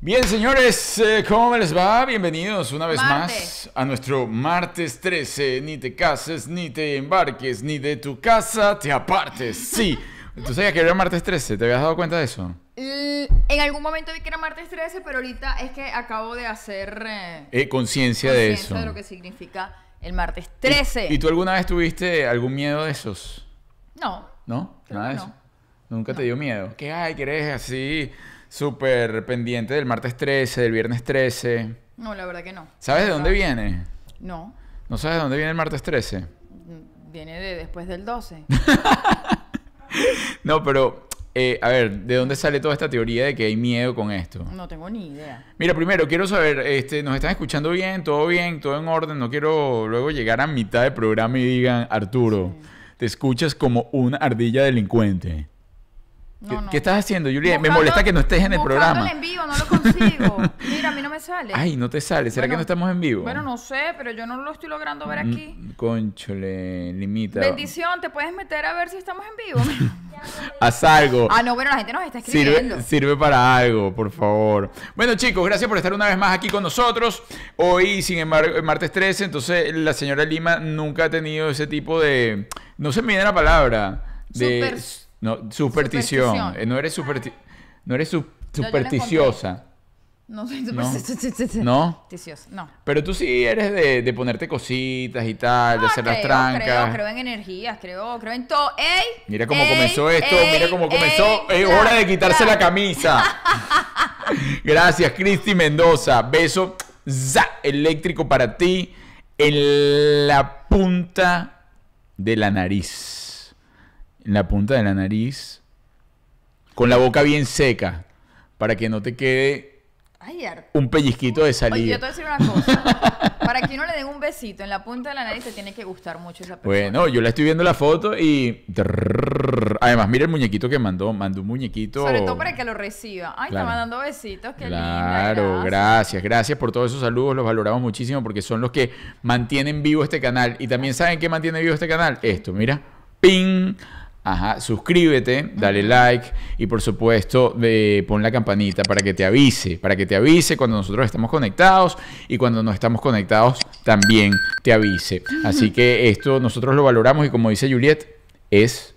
Bien, señores, eh, ¿cómo les va? Bienvenidos una vez Martes. más a nuestro martes 13. Ni te cases, ni te embarques, ni de tu casa te apartes. Sí. ¿Tú sabías que era martes 13? ¿Te habías dado cuenta de eso? En algún momento vi que era martes 13, pero ahorita es que acabo de hacer eh, Eh, conciencia de eso. de lo que significa el martes 13. ¿Y, y tú alguna vez tuviste algún miedo de esos? No. ¿No? Nada de eso. no. Nunca te dio miedo. Que ay, que eres así súper pendiente del martes 13, del viernes 13. No, la verdad que no. ¿Sabes de dónde viene? No. ¿No sabes de dónde viene el martes 13? Mm, Viene de después del 12. No, pero, eh, a ver, ¿de dónde sale toda esta teoría de que hay miedo con esto? No tengo ni idea. Mira, primero quiero saber, este, ¿nos están escuchando bien? ¿Todo bien? ¿Todo en orden? No quiero luego llegar a mitad del programa y digan, Arturo, te escuchas como una ardilla delincuente. ¿Qué, No, no. qué estás haciendo, Julia? Me molesta que no estés en el programa. en vivo, no lo consigo. Mira, a mí no me sale. Ay, no te sale. ¿Será que no estamos en vivo? Bueno, no sé, pero yo no lo estoy logrando ver aquí. Mm, Conchole, limita. Bendición, ¿te puedes meter a ver si estamos en vivo? Haz algo. ah, no, bueno, la gente nos está escribiendo. Sirve, sirve para algo, por favor. Bueno, chicos, gracias por estar una vez más aquí con nosotros. Hoy, sin embargo, es martes 13, entonces la señora Lima nunca ha tenido ese tipo de. No se me viene la palabra. De, Super- no, superstición. superstición. No eres, supersti- no eres su- supersticiosa. No soy No. supersticiosa. ¿No? Supersticiosa, No. Pero tú sí eres de, de ponerte cositas y tal, de hacer las trancas. Creo, creo en energías, creo, creo en todo. ¡Ey! Mira cómo ey, comenzó esto, ey, mira cómo comenzó. Es hora de quitarse la camisa. Gracias, Cristi Mendoza. Beso za, eléctrico para ti en la punta de la nariz. En la punta de la nariz. Con la boca bien seca. Para que no te quede Ay, un pellizquito de Oye, salida. yo te voy a decir una cosa. Para que uno le den un besito en la punta de la nariz, te tiene que gustar mucho esa persona. Bueno, yo la estoy viendo la foto y... Además, mira el muñequito que mandó. Mandó un muñequito... Sobre todo para que lo reciba. Ay, Claro. está mandando besitos, qué Claro, linda. gracias, gracias por todos esos saludos, los valoramos muchísimo porque son los que mantienen vivo este canal. Y también saben qué mantiene vivo este canal. Esto, mira, ping, ajá, suscríbete, dale like y por supuesto pon la campanita para que te avise, para que te avise cuando nosotros estamos conectados y cuando no estamos conectados también te avise. Así que esto nosotros lo valoramos y como dice Juliet, es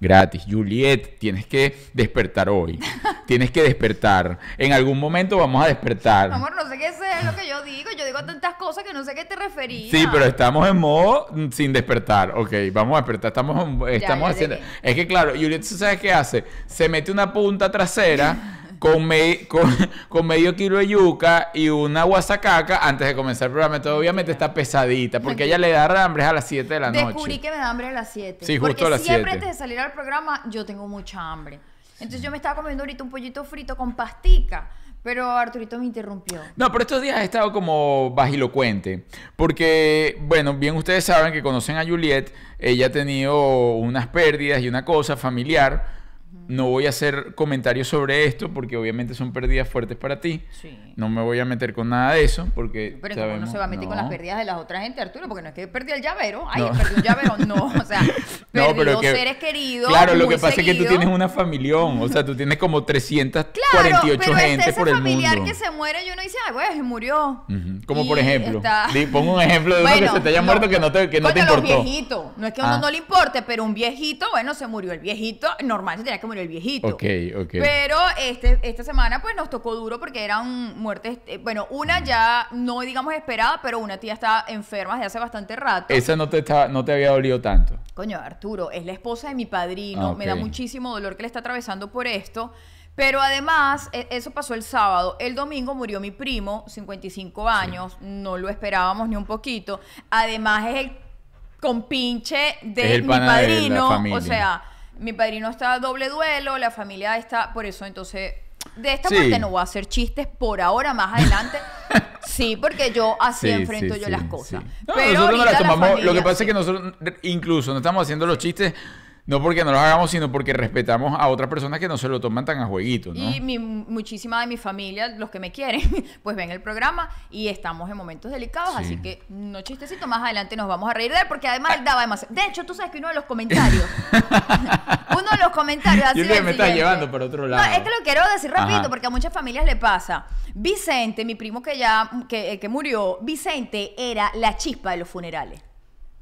Gratis. Juliet, tienes que despertar hoy. tienes que despertar. En algún momento vamos a despertar. Amor, no sé qué sea lo que yo digo. Yo digo tantas cosas que no sé a qué te referías. Sí, pero estamos en modo sin despertar. Ok, vamos a despertar. Estamos, estamos ya haciendo. llegué. Es que claro, Juliet, ¿tú sabes qué hace? Se mete una punta trasera con, me- con, con medio kilo de yuca y una guasacaca antes de comenzar el programa. Entonces, obviamente está pesadita porque ella le da hambre a las 7 de la noche. Descubrí que me da hambre a las 7. Sí, justo Porque a las siempre 7. antes de salir al programa yo tengo mucha hambre. Entonces yo me estaba comiendo ahorita un pollito frito con pastica. Pero Arturito me interrumpió. No, pero estos días he estado como bajilocuente. Porque, bueno, bien ustedes saben que conocen a Juliet. Ella ha tenido unas pérdidas y una cosa familiar. No voy a hacer comentarios sobre esto porque obviamente son pérdidas fuertes para ti. Sí. No me voy a meter con nada de eso porque Pero como no sabemos- se va a meter con las pérdidas de las otras gente, Arturo, porque no es que perdí el llavero. Ay, No. perdí un llavero. No, o sea, perdí No, pero dos que- seres queridos. Claro, lo que pasa es que tú tienes una familión. O sea, tú tienes como 348 Claro, pero gente ese por el familiar mundo. que se muere y uno dice, ay, güey, se murió. Como Y por ejemplo. está- Pongo un ejemplo de uno que se te haya muerto que no te, que no te importó. los viejitos. No es que a uno Ah. no le importe, pero un viejito, bueno, se murió el viejito. Normal se tenía que morir el viejito. Ok, ok. Pero este, esta semana pues nos tocó duro porque eran muertes, eh, bueno, una ya no digamos esperada, pero una tía está enferma desde hace bastante rato. Esa no te, estaba- no te había dolido tanto. Coño, Arturo, es la esposa de mi padrino. Ah, Me da muchísimo dolor que le está atravesando por esto. Pero además, e- eso pasó el sábado. El domingo murió mi primo, 55 años. No lo esperábamos ni un poquito. Además, es el compinche de mi de padrino. familia. o sea, mi padrino está a doble duelo, la familia está. Por eso, entonces, de esta Sí. parte no voy a hacer chistes por ahora, más adelante. sí, porque yo así Sí, enfrento sí, yo las cosas. No, Pero nosotros no la ahorita tomamos. lo que pasa es que nosotros incluso no estamos haciendo los chistes No porque no los hagamos, sino porque respetamos a otras personas que no se lo toman tan a jueguito, ¿no? Y mi, muchísima de mi familia, los que me quieren, pues ven el programa y estamos en momentos delicados, Sí. así que no chistecito, más adelante nos vamos a reír de él porque además él daba demasiado. De hecho, tú sabes que uno de los comentarios, uno de los comentarios ha Yo que me estás llevando por otro No, lado. es que lo quiero decir rapidito Ajá. porque a muchas familias le pasa. Vicente, mi primo que ya, que, que murió, Vicente era la chispa de los funerales.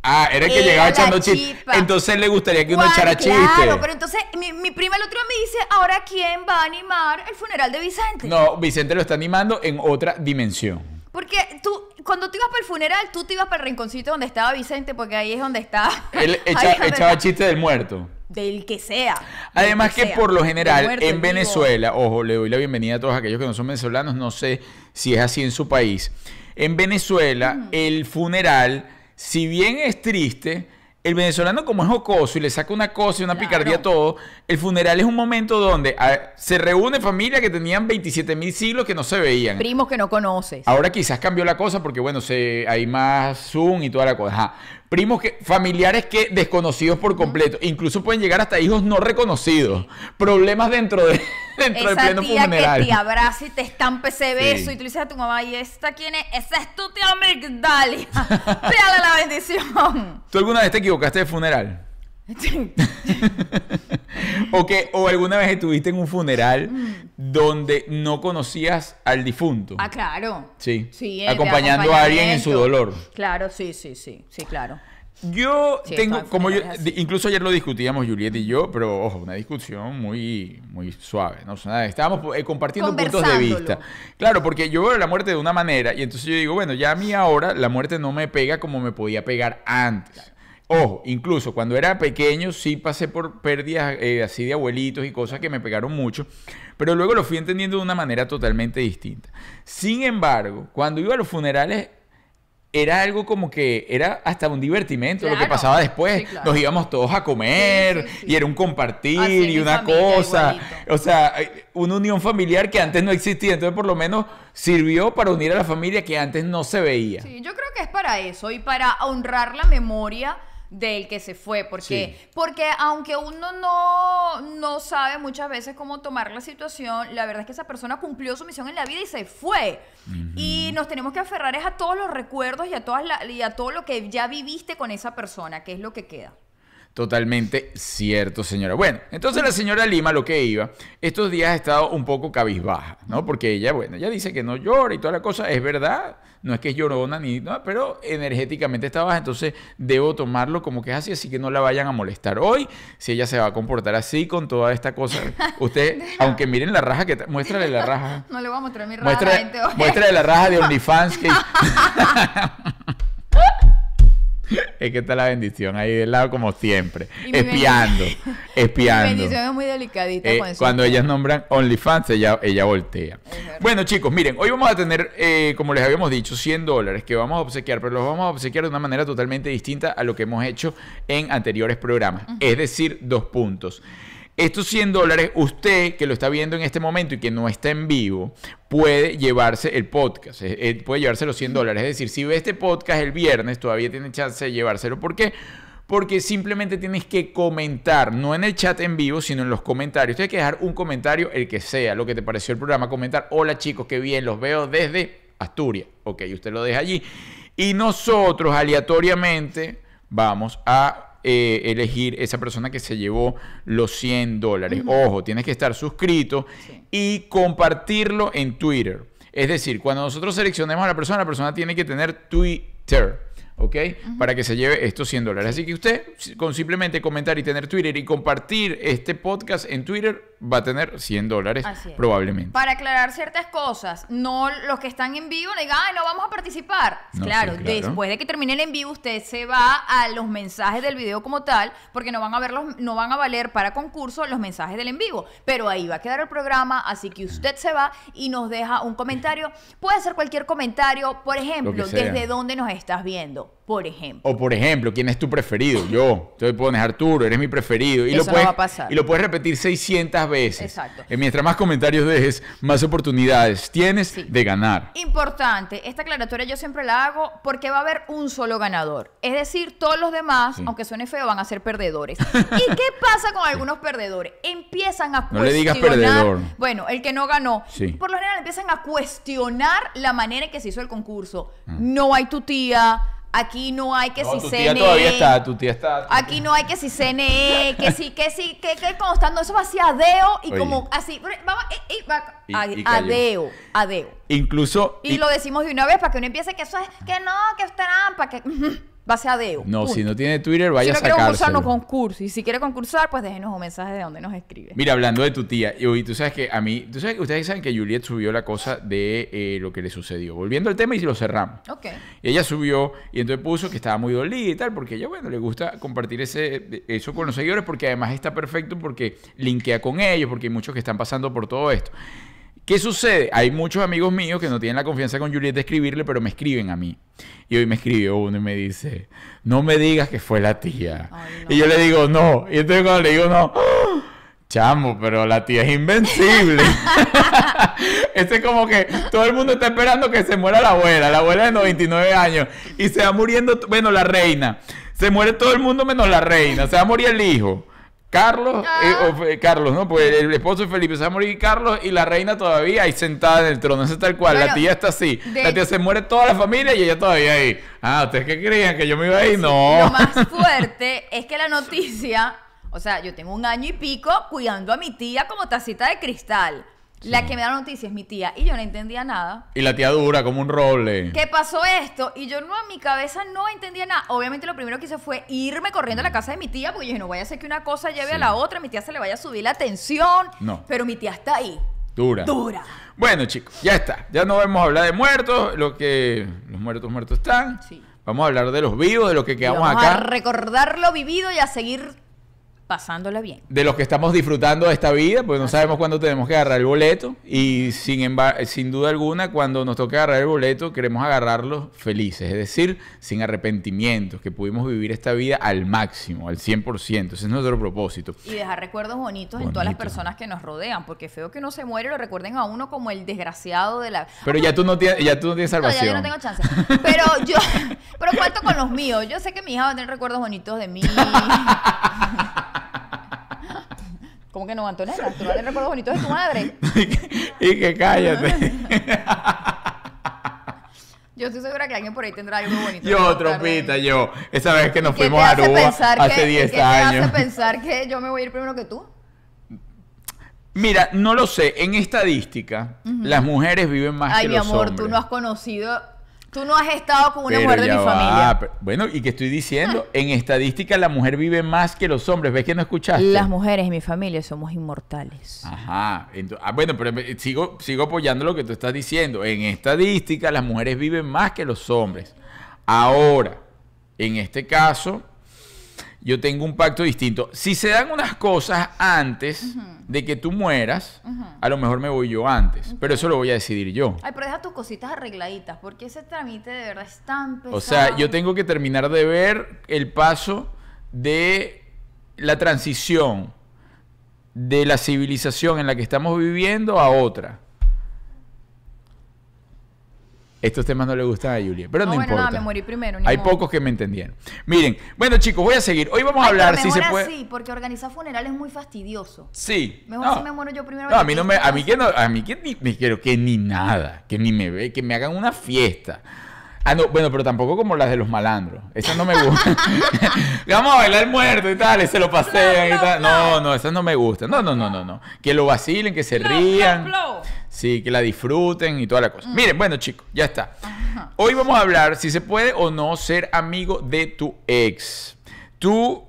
Ah, era el que Era llegaba echando chistes. Entonces le gustaría que uno echara chistes. Claro, pero entonces mi, mi prima el otro día me dice, ahora quién va a animar el funeral de Vicente. No, Vicente lo está animando en otra dimensión. Porque tú, cuando tú ibas para el funeral, tú te ibas para el rinconcito donde estaba Vicente, porque ahí es donde está. Él echa- es donde echaba está. chistes del muerto. Del que sea. Además que sea. por lo general en vivo. Venezuela, ojo, le doy la bienvenida a todos aquellos que no son venezolanos, no sé si es así en su país. En Venezuela, el funeral, si bien es triste, el venezolano como es jocoso y le saca una cosa y una Claro. picardía a todo, el funeral es un momento donde ah, se reúne familia que tenían 27 mil siglos que no se veían. Primos que no conoces. Ahora quizás cambió la cosa porque, bueno, se, hay más Zoom y toda la cosa. Ajá. Primos que, familiares que desconocidos por completo. Incluso pueden llegar hasta hijos no reconocidos. Problemas dentro de dentro del pleno tía funeral. que te abraza y te estampa ese beso Sí. y tú dices a tu mamá, ¿y esta quién es? Esa es tu tía Migdalia. Pégale la bendición. ¿Tú alguna vez te equivocaste de funeral? ¿O, que, ¿O alguna vez estuviste en un funeral donde no conocías al difunto? ah, claro. Sí. Sí, eh, Acompañando a alguien en su dolor. Claro, sí, sí, sí, sí, claro. Yo Sí, tengo, como yo, incluso ayer lo discutíamos Juliet y yo, pero ojo, una discusión muy, muy suave, ¿no? O sea, estábamos eh, compartiendo puntos de vista. Claro, porque yo veo la muerte de una manera y entonces yo digo, bueno, ya a mí ahora la muerte no me pega como me podía pegar antes. Ojo, incluso cuando era pequeño sí pasé por pérdidas eh, así de abuelitos y cosas que me pegaron mucho, pero luego lo fui entendiendo de una manera totalmente distinta. Sin embargo, cuando iba a los funerales era algo como que era hasta un divertimento lo que Claro. pasaba después. Sí, claro. Nos íbamos todos a comer Sí, sí, y era un compartir Así y una cosa. igualito. O sea, una unión familiar que antes no existía. Entonces, por lo menos sirvió para unir a la familia que antes no se veía. Sí, yo creo que es para eso y para honrar la memoria del que se fue, porque, Sí. porque aunque uno no, no sabe muchas veces cómo tomar la situación, la verdad es que esa persona cumplió su misión en la vida y se fue. Y nos tenemos que aferrar es a todos los recuerdos y a, todas la- y a todo lo que ya viviste con esa persona, que es lo que queda. Totalmente cierto, señora. Bueno, entonces la señora Lima lo que iba, estos días ha estado un poco cabizbaja, ¿no? Porque ella, bueno, ella dice que no llora y toda la cosa, es verdad, no es que es llorona ni nada, pero energéticamente está baja, entonces debo tomarlo como que es así, así que no la vayan a molestar. Hoy, si ella se va a comportar así con toda esta cosa, usted, aunque miren la raja que... tra- Muéstrale la raja. No le voy a mostrar mi raja Muéstrale, gente muéstrale la raja de OnlyFans que... Es que está la bendición ahí del lado como siempre. Espiando. Espiando. Mi bendición es muy delicadita Eh, con eso. cuando ellas nombran OnlyFans, ella, ella voltea. Bueno, chicos, miren, hoy vamos a tener, eh, como les habíamos dicho, 100 dólares que vamos a obsequiar, pero los vamos a obsequiar de una manera totalmente distinta a lo que hemos hecho en anteriores programas. Es decir, dos puntos. Estos 100 dólares, usted que lo está viendo en este momento y que no está en vivo, puede llevarse el podcast, eh, puede llevarse los 100 dólares. Es decir, si ve este podcast el viernes, todavía tiene chance de llevárselo. ¿Por qué? Porque simplemente tienes que comentar, no en el chat en vivo, sino en los comentarios. Tienes que dejar un comentario, el que sea, lo que te pareció el programa. Comentar, hola chicos, qué bien, los veo desde Asturias. Ok, usted lo deja allí. Y nosotros aleatoriamente vamos a eh, elegir esa persona que se llevó los 100 dólares. Ojo, tienes que estar suscrito Sí. y compartirlo en Twitter. Es decir, cuando nosotros seleccionemos a la persona, la persona tiene que tener Twitter. ¿Ok? Para que se lleve estos 100 dólares. Así que usted, con simplemente comentar y tener Twitter y compartir este podcast en Twitter, va a tener 100 dólares probablemente. Para aclarar ciertas cosas, no los que están en vivo le digan, ay, no vamos a participar. No, claro, sí, claro. después de que termine el en vivo, usted se va a los mensajes del video como tal, porque no van a ver los, no van a valer para concurso los mensajes del en vivo. Pero ahí va a quedar el programa, así que usted se va y nos deja un comentario. Puede ser cualquier comentario, por ejemplo, desde dónde nos estás viendo. Por ejemplo. O por ejemplo, ¿quién es tu preferido? Yo. Entonces poner Arturo, eres mi preferido. Y Eso lo no puedes, va a pasar. Y lo puedes repetir 600 veces. Exacto. Eh, mientras más comentarios dejes, más oportunidades tienes Sí. de ganar. Importante, esta aclaratoria yo siempre la hago porque va a haber un solo ganador. Es decir, todos los demás, Sí. aunque suene feo, van a ser perdedores. ¿Y qué pasa con algunos perdedores? Empiezan a No le digas cuestionar. perdedor. Bueno, el que no ganó. Sí. Por lo general empiezan a cuestionar la manera en que se hizo el concurso. Ah. No hay tu tía, aquí no hay que No, si tu CNE. tía todavía está, tu tía está. Aquí no hay que si CNE, que sí, que sí, que, que constando, eso va así adeo y Oye. como así, vamos, eh, eh, va- Y- a- y cayó. adeo, adeo. Incluso. Y, lo decimos de una vez para que uno empiece que eso es, que no, que es trampa, que va a ser adeo. No, punto. si no tiene Twitter, vaya si no a quiere concursar, no concurso. Y si quiere concursar, pues déjenos un mensaje de donde nos escribe. Mira, hablando de tu tía, y tú sabes que a mí, tú sabes que ustedes saben que Juliet subió la cosa de eh, lo que le sucedió. Volviendo al tema y lo cerramos. Ok. Y ella subió y entonces puso que estaba muy dolida y tal, porque ella, bueno, le gusta compartir ese, eso con los seguidores, porque además está perfecto porque linkea con ellos, porque hay muchos que están pasando por todo esto. ¿Qué sucede? Hay muchos amigos míos que no tienen la confianza con Juliet de escribirle, pero me escriben a mí. Y hoy me escribió uno y me dice, no me digas que fue la tía. Ay, no. Y yo le digo, no. Y entonces cuando le digo, no, chamo, pero la tía es invencible. Este es como que todo el mundo está esperando que se muera la abuela, la abuela de 99 años. Y se va muriendo, bueno, la reina. Se muere todo el mundo menos la reina. Se va a morir el hijo. Carlos, eh, Ah. o Fe- Carlos, ¿no? Pues el esposo de Felipe se va a morir Carlos y la reina todavía ahí sentada en el trono. Eso es tal cual. la tía está así. La tía se muere toda la familia y ella todavía ahí. Ah, ¿ustedes qué creían? ¿Que yo me iba a ir? No. Lo más fuerte es que la noticia, o sea, yo tengo un año y pico cuidando a mi tía como tacita de cristal. La que me da la noticia es mi tía y yo no entendía nada. Y la tía dura como un roble. ¿Qué pasó esto? Y yo no, en mi cabeza no entendía nada. Obviamente lo primero que hice fue irme corriendo a la casa de mi tía porque yo dije, no vaya a ser que una cosa lleve Sí. a la otra, mi tía se le vaya a subir la tensión. No. Pero mi tía está ahí. Dura. Dura. Bueno, chicos, ya está. Ya no vamos a hablar de muertos, lo que los muertos muertos están. Sí. Vamos a hablar de los vivos, de los que Y quedamos vamos a acá, recordar lo vivido y a seguir pasándola bien. de los que estamos disfrutando de esta vida, pues no sabemos cuándo tenemos que agarrar el boleto y sin embargo, sin duda alguna cuando nos toque agarrar el boleto queremos agarrarlo felices, es decir, sin arrepentimientos, que pudimos vivir esta vida al máximo, al 100%, ese es nuestro propósito. Y dejar recuerdos bonitos en todas las personas que nos rodean, porque feo que uno se muere y lo recuerden a uno como el desgraciado de la... Pero ya tú no tienes, ya tú no tienes No, ya salvación. yo no tengo chance. Pero yo, pero cuento con los míos. Yo sé que mi hija va a tener recuerdos bonitos de mí. ¿Cómo que no, Antonella? ¿Tú vas a tener recuerdos bonitos de tu madre? y que cállate. Yo estoy segura que alguien por ahí tendrá algo bonito. Yo, tropita, yo. Esa vez que nos ¿Qué fuimos a Aruba hace que- 10 ¿qué te años. hace pensar que yo me voy a ir primero que tú? Mira, no lo sé. En estadística, las mujeres viven más Ay, que mi los amor, hombres. tú no has conocido, tú no has estado con una Pero mujer de mi va, familia. pero- bueno, ¿y qué estoy diciendo? En estadística, la mujer vive más que los hombres. ¿Ves que no escuchaste? Las mujeres de mi familia somos inmortales. Ajá. Ah, bueno, pero me- sigo, sigo apoyando lo que tú estás diciendo. En estadística, las mujeres viven más que los hombres. Ahora, en este caso, yo tengo un pacto distinto. Si se dan unas cosas antes de que tú mueras, a lo mejor me voy yo antes. Pero eso lo voy a decidir yo. Ay, pero deja tus cositas arregladitas, porque ese trámite de verdad es tan pesado. O sea, yo tengo que terminar de ver el paso de la transición de la civilización en la que estamos viviendo a otra. Estos temas no le gustan a Julia, pero no, No, bueno, importa. nada, me morí primero, Hay modo. pocos que me entendieron. Miren, bueno chicos, voy a seguir. Hoy vamos a Ay, pero hablar si se mejor puede. así, porque organizar funerales es muy fastidioso. Sí. Mejor no. si me muero yo primero. No, a mí no me, a mí que no, a mí que ni, me quiero que ni nada, que ni me ve, que me hagan una fiesta. Ah, no, bueno, pero tampoco como las de los malandros. Esas no me gustan. Vamos a bailar muerto y tal, y se lo pasean y tal. No, no, esas no me gustan. No, no, no, no, no. Que lo vacilen, que se rían. Sí, que la disfruten y toda la cosa. Miren, bueno, chicos, ya está. Hoy vamos a hablar si se puede o no ser amigo de tu ex. Tú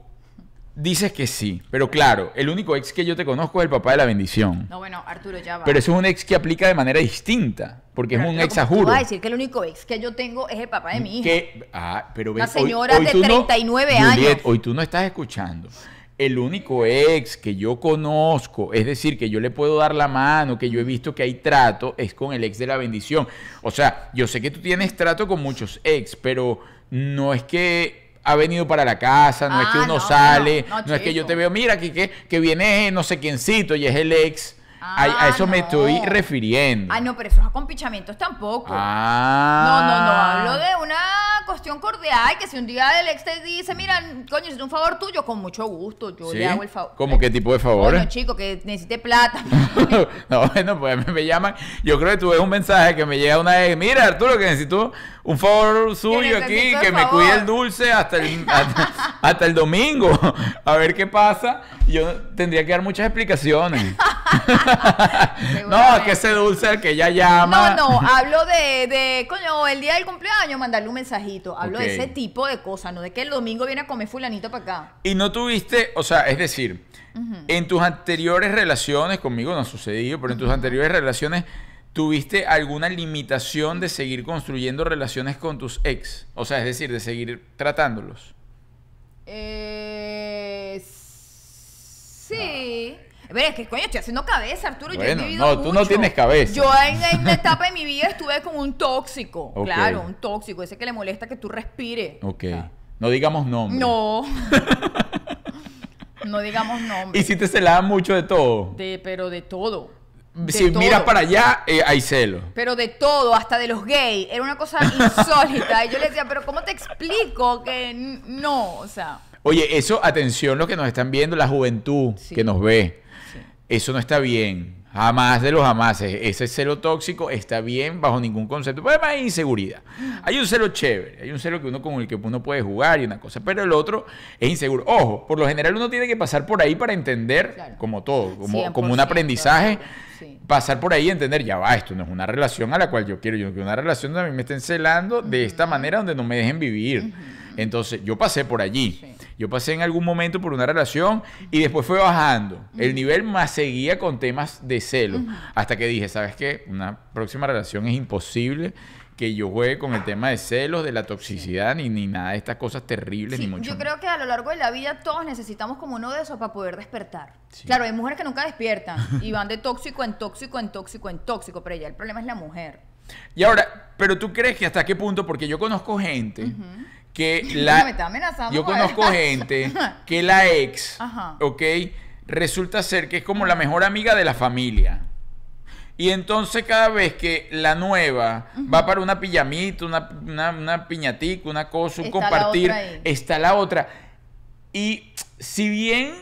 dices que sí, pero claro, el único ex que yo te conozco es el papá de la bendición. No, bueno, Arturo, ya va. Pero eso es un ex que aplica de manera distinta, porque es un ex a tú juro. vas a decir que el único ex que yo tengo es el papá de mi hija. Que, ah, pero Una ves, hoy- señora hoy de tú no- 39 Juliet, años. hoy tú no estás escuchando. El único ex que yo conozco, es decir, que yo le puedo dar la mano, que yo he visto que hay trato, es con el ex de la bendición. O sea, yo sé que tú tienes trato con muchos ex, pero no es que ha venido para la casa, no es que Ah, uno no, sale, no, no, no, es que yo te veo, mira, que, que, que viene no sé quiéncito y es el ex. A, a Ah, eso me no. estoy refiriendo. Ay, no, pero esos acompichamientos tampoco. Ah. No, no, no, hablo de una cuestión cordial, que si un día el ex te dice, mira, coño, es un favor tuyo, con mucho gusto, yo ¿Sí? le hago el favor. ¿Cómo qué tipo de favores? Coño, chico, que necesite plata. no, bueno, pues me, me llaman. Yo creo que tú ves un mensaje que me llega una vez. Mira, Arturo, que necesito un favor suyo aquí, que me favor. cuide el dulce hasta el, hasta, hasta el domingo. A ver qué pasa. Yo tendría que dar muchas explicaciones. No, que ese dulce el que ella llama. No, no, hablo de, de, coño, el día del cumpleaños, mandarle un mensajito. Hablo de ese tipo de cosas, no de que el domingo viene a comer fulanito para acá. Y no tuviste, o sea, es decir, en tus anteriores relaciones, conmigo no ha sucedido, pero en tus anteriores relaciones, ¿tuviste alguna limitación de seguir construyendo relaciones con tus ex? O sea, es decir, de seguir tratándolos. Eh, sí. Pero es que, coño, estoy haciendo cabeza, Arturo. yo he vivido no, tú no tienes cabeza. Yo en, en una etapa de mi vida estuve con un tóxico. Claro, un tóxico. Ese que le molesta que tú respires. Ok. No digamos nombres. no. no digamos nombres. Y si te celaban mucho de todo. De, pero de todo. De si todo. miras para allá, eh, hay celos. Pero de todo, hasta de los gays. Era una cosa insólita. y yo le decía, pero ¿cómo te explico que no? O sea, Oye, eso, atención, los que nos están viendo, la juventud Sí. que nos ve. Eso no está bien. Jamás de los jamases. Ese celo tóxico está bien bajo ningún concepto. Pues además hay inseguridad. Hay un celo chévere. Hay un celo que uno con el que uno puede jugar y una cosa. Pero el otro es inseguro. Ojo, por lo general uno tiene que pasar por ahí para entender, Claro. como todo, como, como un 100%, aprendizaje. sí. Pasar por ahí y entender, ya va, esto no es una relación a la cual yo quiero. Yo quiero una relación donde a mí me estén celando de esta manera donde no me dejen vivir. Entonces, yo pasé por allí. Sí. Yo pasé en algún momento por una relación y después fue bajando. El nivel más seguía con temas de celo. Hasta que dije, ¿sabes qué? Una próxima relación es imposible que yo juegue con el tema de celos, de la toxicidad, ni, ni nada de estas cosas terribles, Sí, ni mucho yo creo que a lo largo de la vida todos necesitamos como uno de esos para poder despertar. Sí. Claro, hay mujeres que nunca despiertan y van de tóxico en tóxico en tóxico en tóxico, pero ya el problema es la mujer. Y ahora, pero tú crees que hasta qué punto, porque yo conozco gente que Me la... está amenazando Yo con- conozco gente que la ex, Ajá. ¿ok? Resulta ser que es como la mejor amiga de la familia. Y entonces cada vez que la nueva va para una pijamita, una, una, una piñatica, una cosa, un Está compartir, está la otra. Y si bien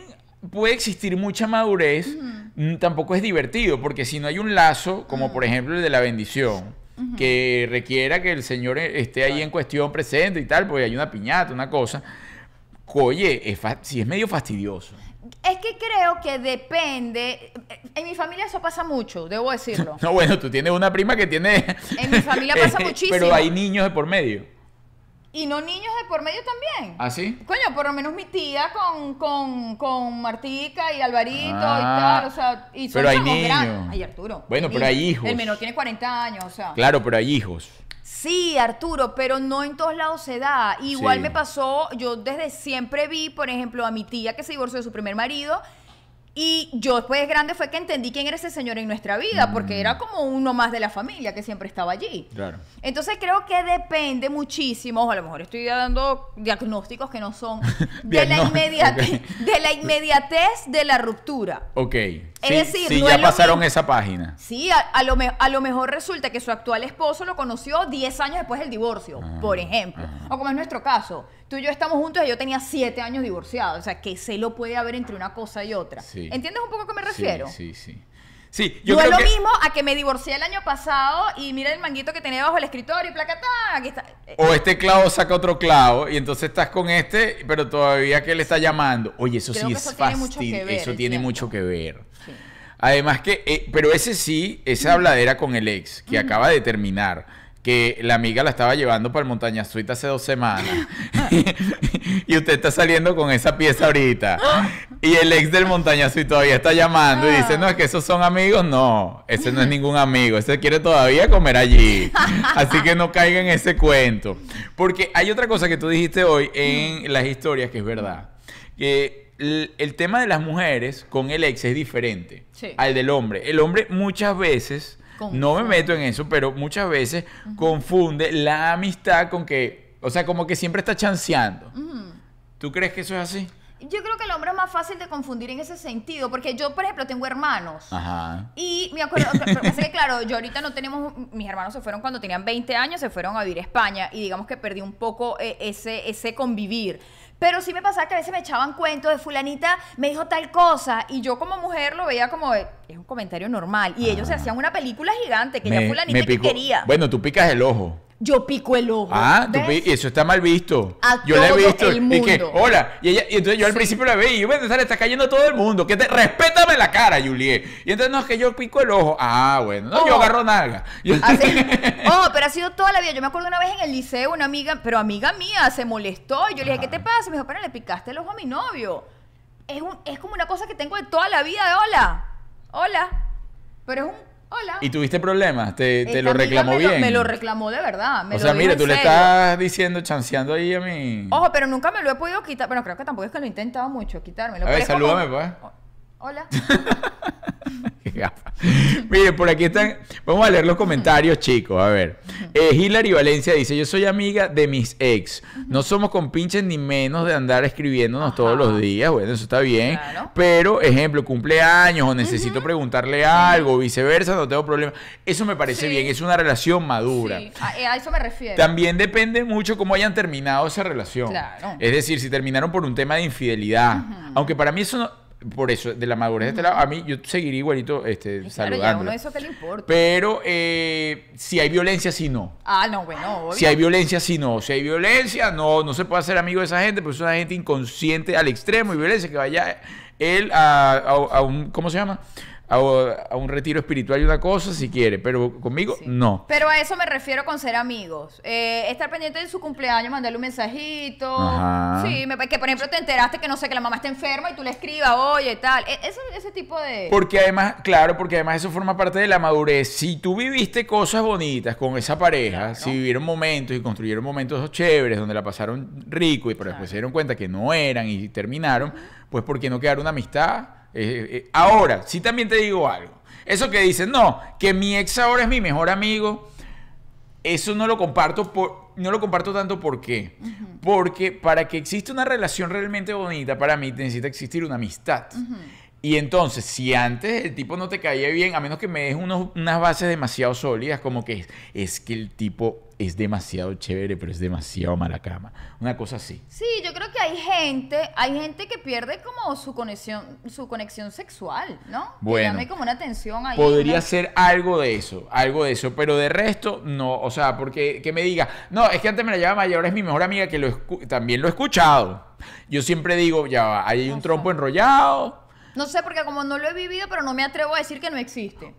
puede existir mucha madurez, mm, tampoco es divertido, porque si no hay un lazo, como por ejemplo el de la bendición, que requiera que el Señor e- esté ahí en cuestión presente y tal, porque hay una piñata, una cosa, oye, es sí es medio fastidioso. Es que creo que depende. En mi familia eso pasa mucho, debo decirlo. No, bueno, tú tienes una prima que tiene... En mi familia pasa Eh, muchísimo. Pero hay niños de por medio. Y no niños de por medio también. ¿Ah, sí? Coño, por lo menos mi tía con, con, con Martica y Alvarito Ah, y tal, o sea, y son pero hay niños. grandes. Ay, Arturo. Bueno, pero hay hijos. El menor tiene 40 años, o sea. Claro, pero hay hijos. Sí, Arturo, pero no en todos lados se da. Igual Sí. me pasó, yo desde siempre vi, por ejemplo, a mi tía que se divorció de su primer marido. Y yo después de grande fue que entendí quién era ese señor en nuestra vida, porque era como uno más de la familia que siempre estaba allí. Mm. Claro. Entonces creo que depende muchísimo, o a lo mejor estoy dando diagnósticos que no son, de la, inmediatez, de la inmediatez de la ruptura. Ok. Sí, decir, sí, no ya es lo pasaron mismo. esa página. Sí, a, a lo me- a lo mejor resulta que su actual esposo lo conoció 10 años después del divorcio, Ajá, por ejemplo. ajá. O como es nuestro caso, tú y yo estamos juntos y yo tenía 7 años divorciado. O sea, que se lo puede haber entre una cosa y otra. Sí. ¿Entiendes un poco a qué me refiero? Sí, sí, sí. Sí, yo no es creo lo que... mismo a que me divorcié el año pasado y mira el manguito que tenía bajo el escritorio y placatá, aquí está. O este clavo saca otro clavo y entonces estás con este, pero todavía que le está llamando. Oye, eso Creo sí es ver, Eso es tiene mucho que ver. Además que, eh, pero ese sí, esa habladera con el ex, que acaba de terminar, que la amiga la estaba llevando para el Montaña Suite hace dos semanas, y usted está saliendo con esa pieza ahorita, y el ex del Montaña Suite todavía está llamando y dice, no, es que esos son amigos, no, ese no es ningún amigo, ese quiere todavía comer allí, así que no caiga en ese cuento. Porque hay otra cosa que tú dijiste hoy en las historias que es verdad, que el, el tema de las mujeres con el ex es diferente Sí. al del hombre. El hombre muchas veces, no me Confunde. meto en eso, pero muchas veces confunde la amistad con que, O sea, como que siempre está chanceando. ¿Tú crees que eso es así? Yo creo que el hombre es más fácil de confundir en ese sentido, porque yo, por ejemplo, tengo hermanos. Ajá. Y me acuerdo, pero que claro, yo ahorita no tenemos, mis hermanos se fueron cuando tenían 20 años, se fueron a vivir a España y digamos que perdí un poco eh, ese, ese convivir. Pero sí me pasaba que a veces me echaban cuentos de fulanita, me dijo tal cosa, y yo como mujer lo veía como, es un comentario normal. Y ellos se Ah. hacían una película gigante que ya Me- fulanita me que quería. Bueno, tú picas el ojo. Yo pico el ojo. Ah, tú eso está mal visto. A yo la he todo visto. el Y que, mundo. hola. Y, ella, y entonces yo al Sí. principio la veía y yo, bueno, le está cayendo todo el mundo. Que te, respétame la cara, Juliet. Y entonces, no, es que yo pico el ojo. Ah, bueno. No, yo Ojo. agarro nalga. Yo- Así- oh, pero ha sido toda la vida. Yo me acuerdo una vez en el liceo, una amiga, pero amiga mía, se molestó. Y yo le dije, ¿qué te pasa? Y me dijo, pero le picaste el ojo a mi novio. Es, un- es como una cosa que tengo de toda la vida de hola. Hola. Pero es un hola. ¿Y tuviste problemas? ¿Te, te lo reclamó me lo- bien? me lo reclamó de verdad. me o sea, en tú le estás diciendo, chanceando ahí a mí. Ojo, pero nunca me lo he podido quitar. Bueno, creo que tampoco es que lo he intentado mucho, quitármelo. A ver, como- salúdame, pues. Hola. Qué gafa. Mire, por aquí están. Vamos a leer los comentarios, chicos. A ver. Eh, Hilary Valencia dice: Yo soy amiga de mis ex. No somos compinches ni menos de andar escribiéndonos Ajá. todos los días. Bueno, eso está bien. Claro. Pero, ejemplo, cumpleaños o necesito preguntarle algo, o viceversa, no tengo problema. Eso me parece Sí. bien. Es una relación madura. Sí, a, a eso me refiero. También depende mucho cómo hayan terminado esa relación. Claro. Es decir, si terminaron por un tema de infidelidad. Aunque para mí eso no. Por eso, de la madurez de este lado, a mí yo seguiría igualito este, claro, ya saludando. uno eso que le importa. Pero eh, si hay violencia, si no. Ah, no, bueno, obvio. Si hay violencia, si no. Si hay violencia, no, no se puede hacer amigo de esa gente, porque es una gente inconsciente al extremo y violencia que vaya él a, a- a un, ¿cómo se llama? A, a un retiro espiritual y una cosa si quiere, pero conmigo Sí. no. Pero a eso me refiero con ser amigos. Eh, estar pendiente de su cumpleaños, mandarle un mensajito. Ajá. Sí, me- que por ejemplo te enteraste que no sé, que la mamá está enferma y tú le escribas, oye, tal. E- Ese, ese tipo de. Porque además, claro, porque además eso forma parte de la madurez. Si tú viviste cosas bonitas con esa pareja, Claro. si vivieron momentos y construyeron momentos chéveres donde la pasaron rico y pero después Claro. se dieron cuenta que no eran y terminaron, pues ¿por qué no quedar una amistad? Eh, eh, ahora, sí también te digo algo. Eso que dicen, no, que mi ex ahora es mi mejor amigo, eso no lo comparto por, no lo comparto tanto ¿por qué? Porque para que exista una relación realmente bonita, para mí necesita existir una amistad. Y entonces, si antes el tipo no te caía bien, a menos que me des unos- unas bases demasiado sólidas, como que es, es que el tipo es demasiado chévere, pero es demasiado mala cama. Una cosa así. Sí, yo creo que hay gente, hay gente que pierde como su conexión, su conexión sexual, ¿no? Que Bueno. llame como una tensión ahí. Podría una- ser algo de eso, algo de eso, pero de resto no, o sea, porque que me diga, no, es que antes me la llevaba mayor, es mi mejor amiga, que lo escu- también lo he escuchado. Yo siempre digo, ya hay un trompo enrollado, No sé, porque como no lo he vivido, pero no me atrevo a decir que no existe.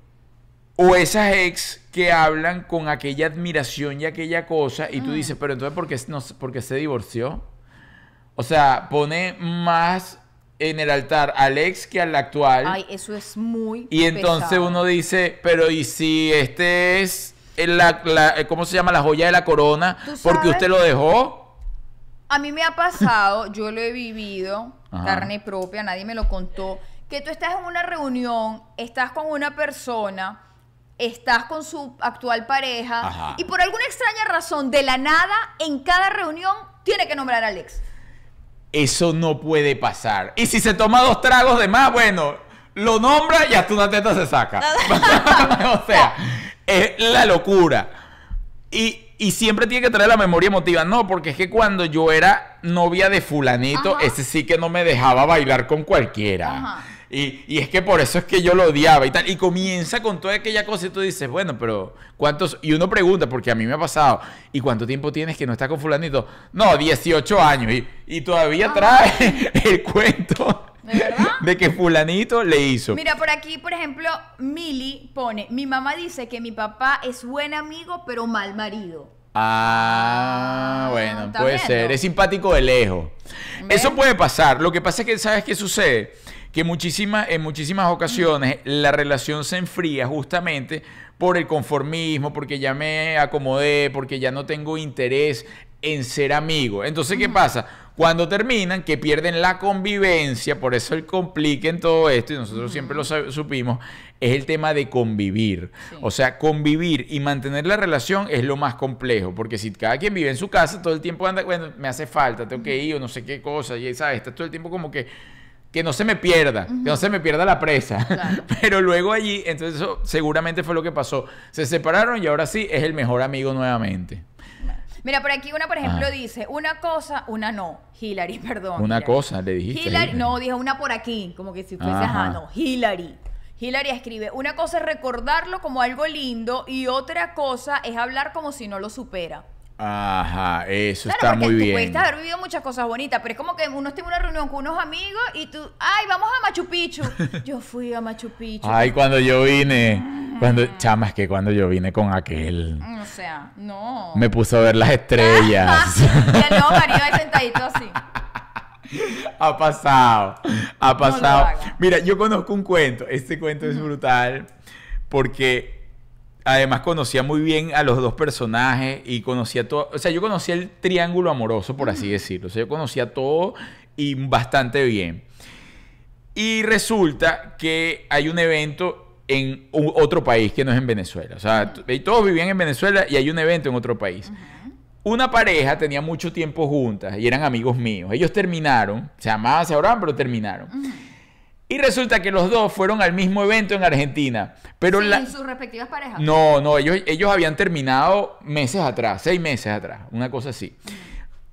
o esas ex que hablan con aquella admiración y aquella cosa, y tú dices, pero entonces, ¿por qué, no, por qué se divorció? O sea, pone más en el altar al ex que al actual. Ay, eso es muy Y entonces pesado. uno dice, pero ¿y si este es el- la, la- ¿cómo se llama? La joya de la corona, ¿Tú porque usted lo dejó. A mí me ha pasado, yo lo he vivido, Ajá. carne propia, nadie me lo contó, que tú estás en una reunión, estás con una persona, estás con su actual pareja Ajá. y por alguna extraña razón, de la nada, en cada reunión tiene que nombrar a Alex. Eso no puede pasar. Y si se toma dos tragos de más, bueno, lo nombra y hasta una teta se saca. o sea, es la locura. Y, y siempre tiene que traer la memoria emotiva. No, porque es que cuando yo era novia de fulanito, Ajá. ese sí que no me dejaba bailar con cualquiera. Ajá. Y, y es que por eso es que yo lo odiaba y tal. Y comienza con toda aquella cosa y tú dices, bueno, pero ¿cuántos? Y uno pregunta, porque a mí me ha pasado, ¿y cuánto tiempo tienes que no estás con fulanito? No, 18 años. Y, y todavía trae el cuento ¿De verdad? de que fulanito le hizo. Mira, por aquí, por ejemplo, Mili pone, mi mamá dice que mi papá es buen amigo, pero mal marido. Ah, Ah, bueno, ¿está puede viendo? ser. Es simpático de lejos. ¿Ves? Eso puede pasar. Lo que pasa es que, ¿sabes qué sucede? Que muchísimas, en muchísimas ocasiones la relación se enfría justamente por el conformismo, porque ya me acomodé, porque ya no tengo interés en ser amigo. Entonces, ¿qué pasa? Cuando terminan, que pierden la convivencia, por eso el complique en todo esto, y nosotros siempre lo supimos, es el tema de convivir. Sí. O sea, convivir y mantener la relación es lo más complejo, porque si cada quien vive en su casa, todo el tiempo anda, bueno, me hace falta, tengo que ir o no sé qué cosa, y sabes, está todo el tiempo como que que no se me pierda, que no se me pierda la presa. Claro. Pero luego allí, entonces eso seguramente fue lo que pasó. Se separaron y ahora sí es el mejor amigo nuevamente. Mira, por aquí una, por ejemplo, Ah. dice, una cosa, una no. Hillary, perdón. Una Hillary. cosa, le dijiste. Hillary, Hillary. no, dijo una por aquí, como que si fuese, Ajá. ajá, no, Hillary. Hillary escribe, una cosa es recordarlo como algo lindo y otra cosa es hablar como si no lo supera. Ajá, eso Claro, está muy tú bien. pudiste haber vivido muchas cosas bonitas, pero es como que uno está en una reunión con unos amigos y tú, ay, vamos a Machu Picchu. Yo fui a Machu Picchu. Ay, cuando yo vine, cuando, chama, es que cuando yo vine con aquel, O sea, no. me puso a ver las estrellas. y el nuevo marido ahí sentadito así. ha pasado, ha pasado. Mira, yo conozco un cuento, este cuento es brutal porque además conocía muy bien a los dos personajes y conocía todo, o sea, yo conocía el triángulo amoroso, por así decirlo, o sea, yo conocía todo y bastante bien. Y resulta que hay un evento en otro país que no es en Venezuela. O sea, y todos vivían en Venezuela y hay un evento en otro país. Una pareja tenía mucho tiempo juntas y eran amigos míos. Ellos terminaron, se amaban, se adoraban, pero terminaron. Y resulta que los dos fueron al mismo evento en Argentina. Pero Sin la... sus respectivas parejas. No, no, ellos, ellos habían terminado meses atrás, seis meses atrás, una cosa así.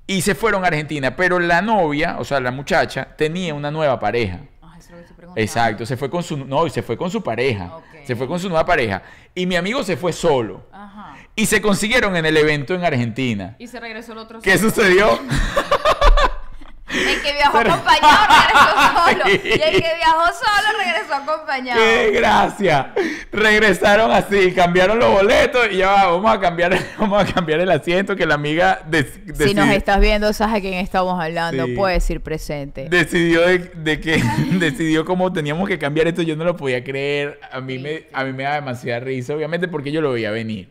Y se fueron a Argentina, pero la novia, o sea, la muchacha, tenía una nueva pareja. Ah, eso es lo que. Exacto, se fue con su no, y se fue con su pareja. Se fue con su nueva pareja. Y mi amigo se fue solo. Ajá. Y se consiguieron en el evento en Argentina. Y se regresó el otro ¿Qué solo. sucedió? El que viajó Pero- acompañado regresó solo. Y el que viajó solo regresó acompañado. ¡Qué gracia! Regresaron así, cambiaron los boletos y ya va, vamos a cambiar, vamos a cambiar el asiento que la amiga des- Si nos estás viendo, sabes a quién estamos hablando. Sí. Puedes ir presente. decidió de, de que decidió cómo teníamos que cambiar esto yo no lo podía creer a mí me a mí me da demasiada risa obviamente porque yo lo veía venir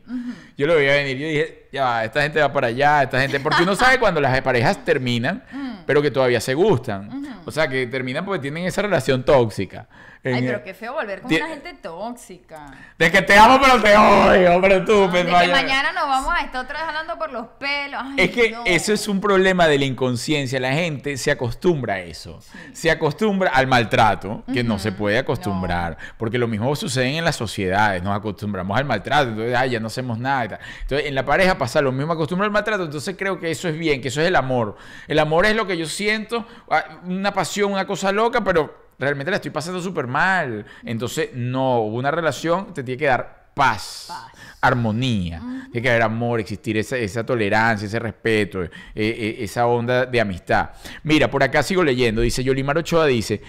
yo lo veía venir yo dije ya va, esta gente va para allá esta gente porque uno sabe cuando las parejas terminan pero que todavía se gustan. O sea que terminan porque tienen esa relación tóxica Ay, pero qué feo volver con una gente tóxica. de que te amo pero te odio pero tú de pues, que mañana nos vamos a estar otra vez hablando por los pelos. Ay, Es que no. eso es un problema de la inconsciencia. La gente se acostumbra a eso. Se acostumbra al maltrato, que no se puede acostumbrar. Porque lo mismo sucede en las sociedades. Nos acostumbramos al maltrato. Entonces, ay, ya no hacemos nada. Entonces, en la pareja pasa lo mismo. Acostumbra al maltrato. Entonces, creo que eso es bien, que eso es el amor. El amor es lo que yo siento, ah, una pasión, una cosa loca, pero realmente la estoy pasando súper mal. Entonces, no, una relación te tiene que dar paz Paz. armonía. Tiene que haber amor, existir esa, esa tolerancia, ese respeto, eh, eh, esa onda de amistad. Mira, por acá sigo leyendo. Dice Yolimar Ochoa, dice...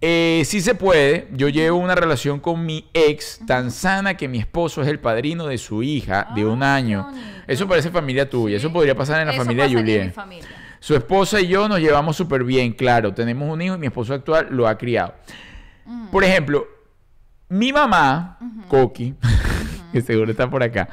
Eh, sí se puede. Yo llevo una relación con mi ex tan sana que mi esposo es el padrino de su hija de un Ah, qué año. Eso parece familia tuya. Eso podría pasar en la Eso familia de pasa Su esposa y yo nos llevamos súper bien, claro. Tenemos un hijo y mi esposo actual lo ha criado. Por ejemplo, mi mamá, Coqui, que seguro está por acá,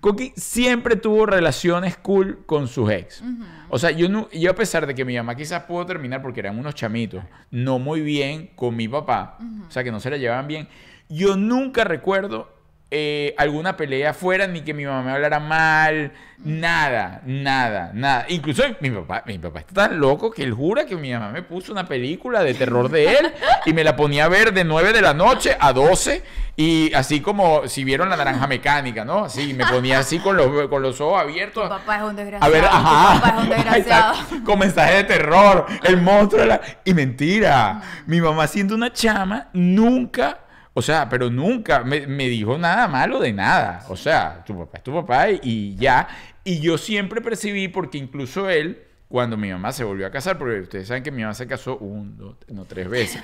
Coqui siempre tuvo relaciones cool con sus ex. O sea, yo, no, yo a pesar de que mi mamá quizás pudo terminar porque eran unos chamitos, no muy bien con mi papá, o sea, que no se la llevaban bien, yo nunca recuerdo eh, alguna pelea afuera, ni que mi mamá me hablara mal, nada, nada, nada. Incluso mi papá, mi papá está tan loco que él jura que mi mamá me puso una película de terror de él y me la ponía a ver de 9 de la noche a 12 y así como si vieron la naranja mecánica, ¿no? Así, me ponía así con los, con los ojos abiertos. Tu papá es un desgraciado. A ver, tu ajá. papá es un desgraciado. Con mensaje de terror. El monstruo de la... Y mentira. Mi mamá siendo una chama, nunca... O sea, pero nunca me, me dijo nada malo de nada. O sea, tu papá es tu papá y, y ya. Y yo siempre percibí, porque incluso él, cuando mi mamá se volvió a casar, porque ustedes saben que mi mamá se casó un, dos, no tres veces.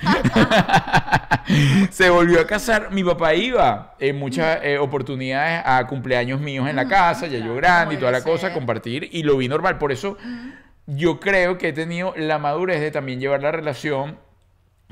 se volvió a casar. Mi papá iba en muchas eh, oportunidades a cumpleaños míos en la casa, ya yo grande y toda la cosa, compartir y lo vi normal. Por eso yo creo que he tenido la madurez de también llevar la relación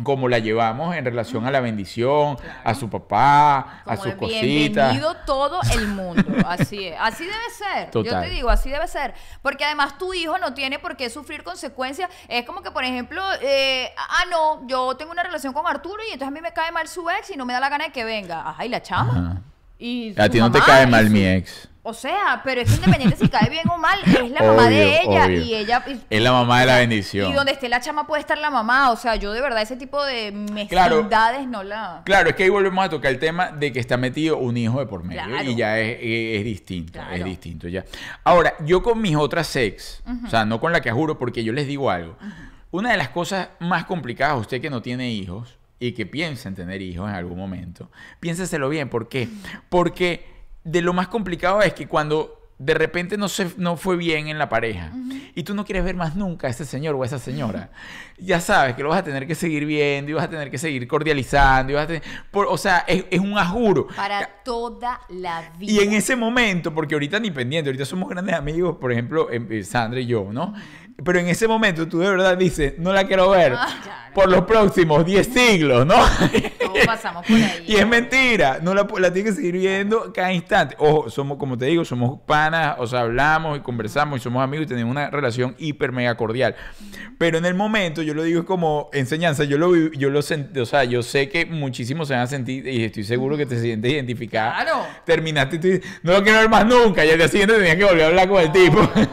como la llevamos en relación a la bendición, a su papá, a sus cositas. Bienvenido todo el mundo. Así es. Así debe ser. Yo te digo, así debe ser. Porque además tu hijo no tiene por qué sufrir consecuencias. Es como que, por ejemplo, eh, ah, no, yo tengo una relación con Arturo y entonces a mí me cae mal su ex y no me da la gana de que venga. Ay, la chama. Ajá. Y A ti no te cae y mal su- mi ex. O sea, pero es independiente si cae bien o mal, es la mamá de ella obvio. y ella. y- Es la mamá de la bendición. Y donde esté la chama puede estar la mamá. O sea, yo de verdad ese tipo de Claro. mezquindades no la. Claro, es que ahí volvemos a tocar el tema de que está metido un hijo de por medio Claro. y ya es, es- es distinto, es distinto ya. Ahora, yo con mis otras ex, o sea, no con la que juro, porque yo les digo algo. Una de las cosas más complicadas, usted que no tiene hijos y que piensa en tener hijos en algún momento, piénseselo bien, ¿por qué? Porque de lo más complicado es que cuando de repente no, se, no fue bien en la pareja y tú no quieres ver más nunca a ese señor o a esa señora, ya sabes que lo vas a tener que seguir viendo y vas a tener que seguir cordializando. Y vas a tener- por- o sea, es, es un ajuro. Para toda la vida. Y en ese momento, porque ahorita ni pendiente, ahorita somos grandes amigos, por ejemplo, em- eh, Sandra y yo, ¿no? Pero en ese momento tú de verdad dices, no la quiero ver Ah, claro. por los próximos 10 siglos, ¿no? Todos pasamos por ahí. Y es mentira, no la, la tienes que seguir viendo cada instante. Ojo, somos, como te digo, somos panas, o sea, hablamos y conversamos y somos amigos y tenemos una relación hiper mega cordial. Pero en el momento, yo lo digo como enseñanza, yo lo yo lo sent- o sea, yo sé que muchísimos se van a sentir y estoy seguro que te sientes identificada. Claro. Terminaste y tú dices, no lo quiero ver más nunca. Y al día siguiente tenías que volver a hablar con el tipo. Obvio,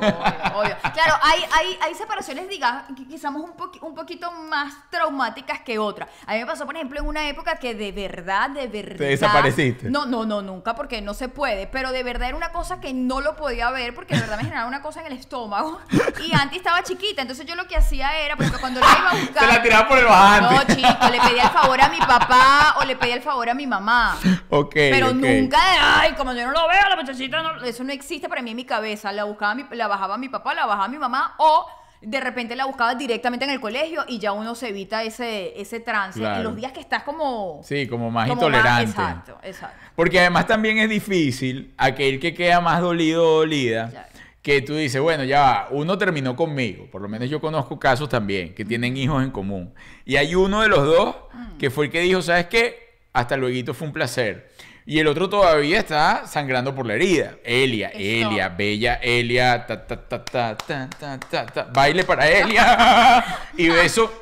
obvio. Claro, hay, hay, hay separaciones, diga, que quizás un, poqui- un poquito más traumáticas que otras. A mí me pasó, por ejemplo, en una época que de verdad, de verdad. desapareciste? No, no, no, nunca, porque no se puede. Pero de verdad era una cosa que no lo podía ver, porque de verdad me generaba una cosa en el estómago. Y antes estaba chiquita, entonces yo lo que hacía era, porque cuando la iba a buscar. Te la tiraba por el bajante. No, chico, le pedía el favor a mi papá o le pedía el favor a mi mamá. ok. Pero nunca de, ay, como yo no lo veo, la muchachita, no- eso no existe para mí en mi cabeza. La buscaba, mi- la bajaba mi papá, la bajaba mi mamá, o de repente la buscaba directamente en el colegio y ya uno se evita ese, ese trance. Claro. En los días que estás como... Sí, como más como intolerante. exacto, exacto. Porque además también es difícil aquel que queda más dolido o dolida. Claro. Que tú dices, bueno, ya va, uno terminó conmigo. Por lo menos yo conozco casos también que tienen hijos en común. Y hay uno de los dos Mm. que fue el que dijo, ¿sabes qué? Hasta luego fue un placer. Y el otro todavía está sangrando por la herida. Elia, Elia, bella Elia. Ta, ta, ta, ta, ta, ta, ta, ta. Baile para Elia. y beso.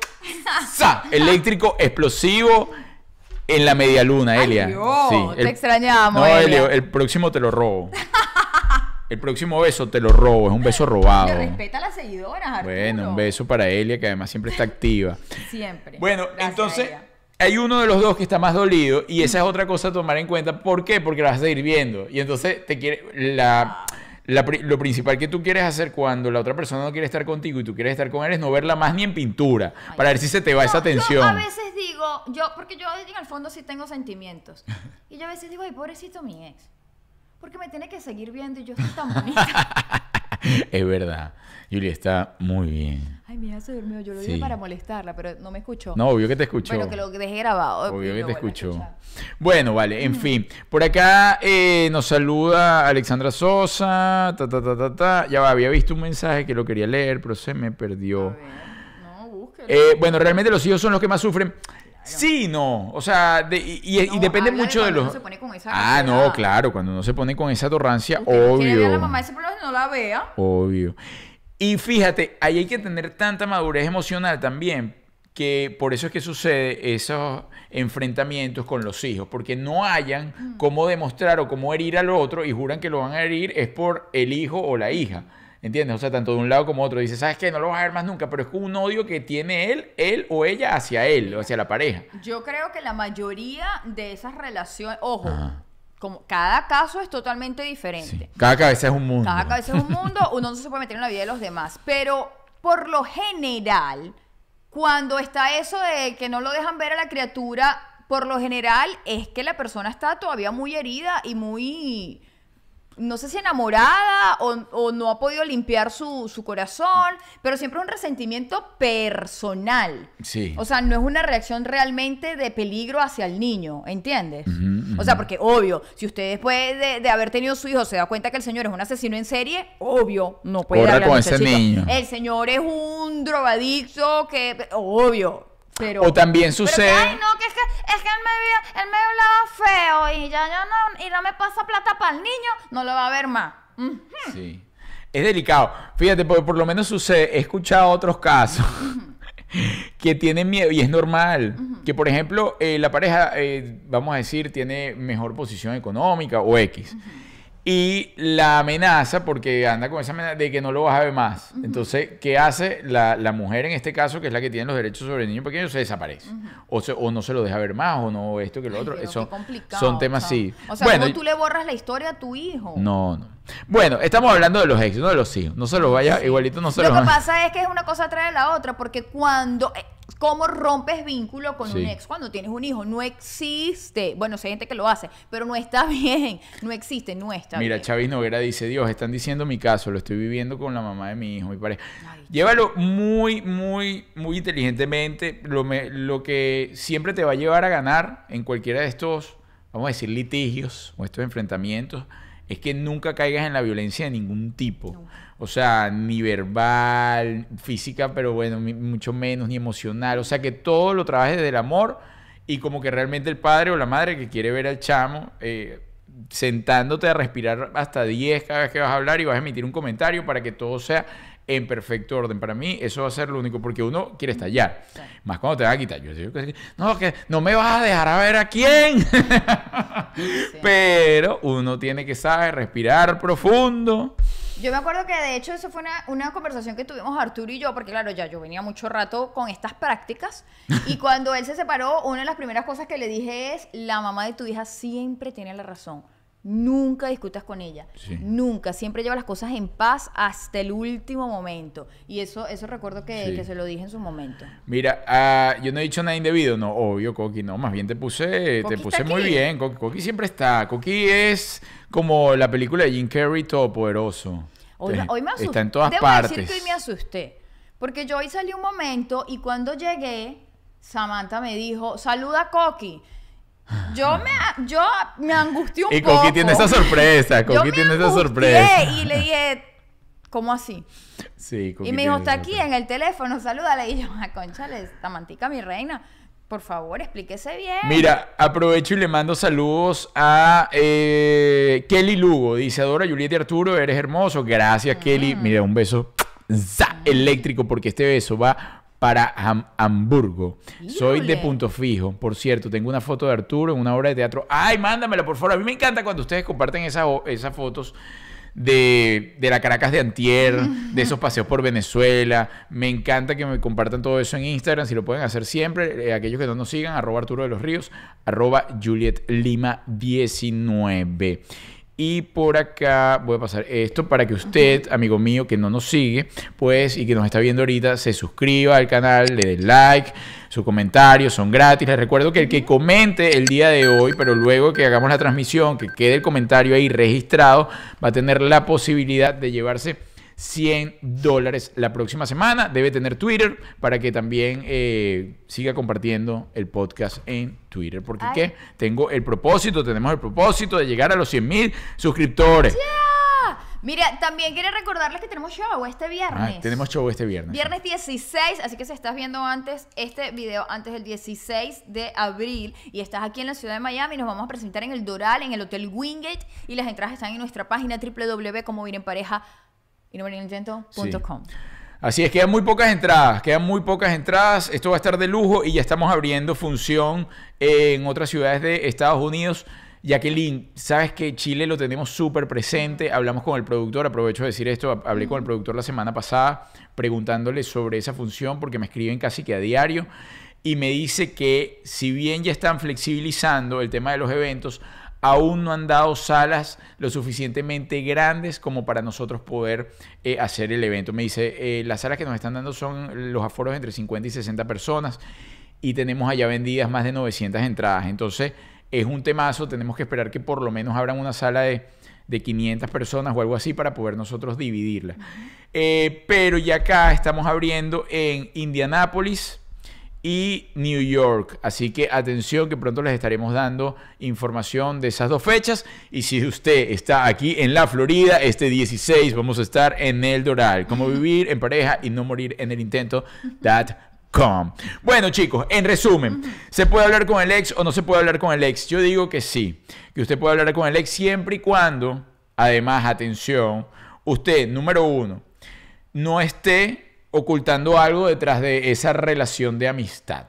¡Za! Eléctrico, explosivo. En la media luna, Elia. Ay, te extrañamos. No, Elia. El próximo te lo robo. El próximo beso te lo robo, es un beso robado. Te respeta a las seguidoras, Arturo. Bueno, un beso para Elia, que además siempre está activa. Siempre. Bueno, entonces, hay uno de los dos que está más dolido y esa es otra cosa a tomar en cuenta. ¿Por qué? Porque la vas a seguir viendo. Y entonces te quiere la, la pri- lo principal que tú quieres hacer cuando la otra persona no quiere estar contigo y tú quieres estar con él es no verla más ni en pintura para ver si se te va esa tensión. Yo a veces digo, yo, porque yo en el fondo sí tengo sentimientos. Y yo a veces digo, ay, pobrecito mi ex. Porque me tiene que seguir viendo y yo estoy tan bonita. es verdad. Julia está muy bien. Ay, mira, se durmió. Yo lo Sí. dije para molestarla, pero no me escuchó. No, obvio que te escuchó. Bueno, que lo dejé grabado. Obvio que te escuchó. Bueno, vale, en fin. Por acá eh, nos saluda Alexandra Sosa. Ta, ta, ta, ta, ta. Ya va, había visto un mensaje que lo quería leer, pero se me A perdió. ver, no, búsquelo. Eh, bueno, realmente los hijos son los que más sufren. Sí, no. O sea, de- y, y- depende de mucho de cuando los. uno se pone con esa Ah, no, claro. Cuando uno se pone con esa torrancia, Usted no a la obvio. mamá ese problema no la vea. Obvio. Y fíjate, ahí hay que tener tanta madurez emocional también, que por eso es que sucede esos enfrentamientos con los hijos, porque no hayan Mm. cómo demostrar o cómo herir al otro y juran que lo van a herir es por el hijo o la hija. ¿Entiendes? O sea, tanto de un lado como otro. Dice, ¿sabes qué? No lo vas a ver más nunca, pero es un odio que tiene él, él o ella hacia él, o hacia la pareja. Yo creo que la mayoría de esas relaciones, ojo, Ajá. como cada caso es totalmente diferente. Sí. Cada cabeza es un mundo. Cada cabeza es un mundo, uno no se puede meter en la vida de los demás. Pero por lo general, cuando está eso de que no lo dejan ver a la criatura, por lo general es que la persona está todavía muy herida y muy, no sé si enamorada o, o no ha podido limpiar su, su corazón, pero siempre es un resentimiento personal. Sí. O sea, no es una reacción realmente de peligro hacia el niño, ¿entiendes? O sea, porque obvio, si usted después de, de haber tenido su hijo se da cuenta que el señor es un asesino en serie, obvio, no puede Corra darle con ese niño. El señor es un drogadicto que, obvio, Pero, O también pero que, sucede- ay, no, que es que, es que él, me, él me hablaba feo y ya, ya no, y no me pasa plata para el niño, no lo va a ver más. Sí. Es delicado. Fíjate, porque por lo menos sucede, he escuchado otros casos que tienen miedo y es normal. Que por ejemplo, eh, la pareja, eh, vamos a decir, tiene mejor posición económica o X. Y la amenaza, porque anda con esa amenaza de que no lo vas a ver más. Entonces, ¿qué hace la, la mujer en este caso, que es la que tiene los derechos sobre el niño pequeño? Se desaparece. o, se- o no se lo deja ver más, o no esto que lo Ay, otro. pero Son, son temas chamo. así. O sea, bueno, ¿cómo tú le borras la historia a tu hijo? no, no. Bueno, estamos hablando de los ex, no de los hijos. No se los vaya, igualito no se Lo los que pasa es que es una cosa trae la otra, porque cuando. ¿Cómo rompes vínculo con Sí. un ex cuando tienes un hijo? No existe. Bueno, hay gente que lo hace, pero no está bien. No existe, no está Mira, bien. Chavis Noguera dice, Dios, están diciendo mi caso, lo estoy viviendo con la mamá de mi hijo, mi pareja. Ay, Llévalo muy, muy, muy inteligentemente. Lo, me- lo que siempre te va a llevar a ganar en cualquiera de estos, vamos a decir, litigios o estos enfrentamientos, es que nunca caigas en la violencia de ningún tipo. Nunca. O sea, ni verbal, física, pero bueno, mucho menos, ni emocional. O sea, que todo lo trabajes desde el amor y como que realmente el padre o la madre que quiere ver al chamo, eh, sentándote a respirar hasta 10 cada vez que vas a hablar y vas a emitir un comentario para que todo sea en perfecto orden. Para mí eso va a ser lo único, porque uno quiere estallar. Sí. Más cuando te van a quitar. Yo digo que no, que no me vas a dejar a ver a quién. Pero uno tiene que saber respirar profundo. Yo me acuerdo que de hecho eso fue una, una conversación que tuvimos Arturo y yo, porque claro, ya yo venía mucho rato con estas prácticas. Y cuando él se separó, una de las primeras cosas que le dije es, la mamá de tu hija siempre tiene la razón. Nunca discutas con ella. Sí. Nunca. Siempre lleva las cosas en paz hasta el último momento. Y eso, eso recuerdo que, Sí. que se lo dije en su momento. Mira, ah, yo no he dicho nada indebido, no, obvio, Coqui, no, más bien te puse, Coqui te puse muy aquí. bien, Coqui, Coqui siempre está, Coqui es como la película de Jim Carrey Todopoderoso. Hoy, Eh, hoy me asusté. Está en todas Debo partes. decir que hoy me asusté. Porque yo hoy salí un momento y cuando llegué, Samantha me dijo, saluda a Coqui. Yo me, yo me angustié un Y poco. Coqui tiene esa sorpresa, Coqui tiene esa sorpresa. Y le dije, ¿cómo así? Sí, Coqui y me dijo, está aquí sorpresa. en el teléfono, salúdala. Y yo, ah, conchale, Tamantica, mi reina, por favor, explíquese bien. Mira, aprovecho y le mando saludos a eh, Kelly Lugo. Dice, adoro a Julieta y Arturo, eres hermoso. Gracias, Kelly. Mira, un beso za, eléctrico porque este beso va para Ham- Hamburgo. Soy de punto fijo. Por cierto, tengo una foto de Arturo en una obra de teatro. Ay, mándamela, por favor. A mí me encanta cuando ustedes comparten esas fotos de, de la Caracas de Antier, de esos paseos por Venezuela. Me encanta que me compartan todo eso en Instagram, si lo pueden hacer siempre. Eh, aquellos que no nos sigan, arroba Arturo de los Ríos, arroba Juliet Lima 19. Y por acá voy a pasar esto para que usted, amigo mío, que no nos sigue, pues, y que nos está viendo ahorita, se suscriba al canal, le dé like, sus comentarios son gratis. Les recuerdo que el que comente el día de hoy, pero luego que hagamos la transmisión, que quede el comentario ahí registrado, va a tener la posibilidad de llevarse 100 dólares la próxima semana. Debe tener Twitter para que también eh, siga compartiendo el podcast en Twitter. Porque Ay. ¿qué? Tengo el propósito, tenemos el propósito de llegar a los 100 mil suscriptores. Ah, Mira, también quiero recordarles que tenemos show este viernes. Ah, tenemos show este viernes. Viernes 16, así que si estás viendo antes este video, antes del 16 de abril, y estás aquí en la ciudad de Miami, nos vamos a presentar en el Doral, en el Hotel Wingate, y las entradas están en nuestra página www.comovirempareja y Así es, quedan muy pocas entradas, quedan muy pocas entradas. Esto va a estar de lujo y ya estamos abriendo función en otras ciudades de Estados Unidos. Jacqueline, sabes que Chile lo tenemos súper presente. Hablamos con el productor, aprovecho de decir esto. Hablé con el productor la semana pasada preguntándole sobre esa función porque me escriben casi que a diario. Y me dice que si bien ya están flexibilizando el tema de los eventos, aún no han dado salas lo suficientemente grandes como para nosotros poder eh, hacer el evento. Me dice, eh, las salas que nos están dando son los aforos entre 50 y 60 personas y tenemos allá vendidas más de 900 entradas. Entonces es un temazo, tenemos que esperar que por lo menos abran una sala de, de 500 personas o algo así para poder nosotros dividirla. Eh, pero ya acá estamos abriendo en Indianápolis y New York. Así que atención que pronto les estaremos dando información de esas dos fechas. Y si usted está aquí en la Florida, este 16 vamos a estar en el Doral. Cómo vivir en pareja y no morir en el intento. gmail.com. Bueno, chicos, en resumen, ¿se puede hablar con el ex o no se puede hablar con el ex? Yo digo que sí, que usted puede hablar con el ex siempre y cuando, además, atención, usted, número uno, no esté ocultando algo detrás de esa relación de amistad.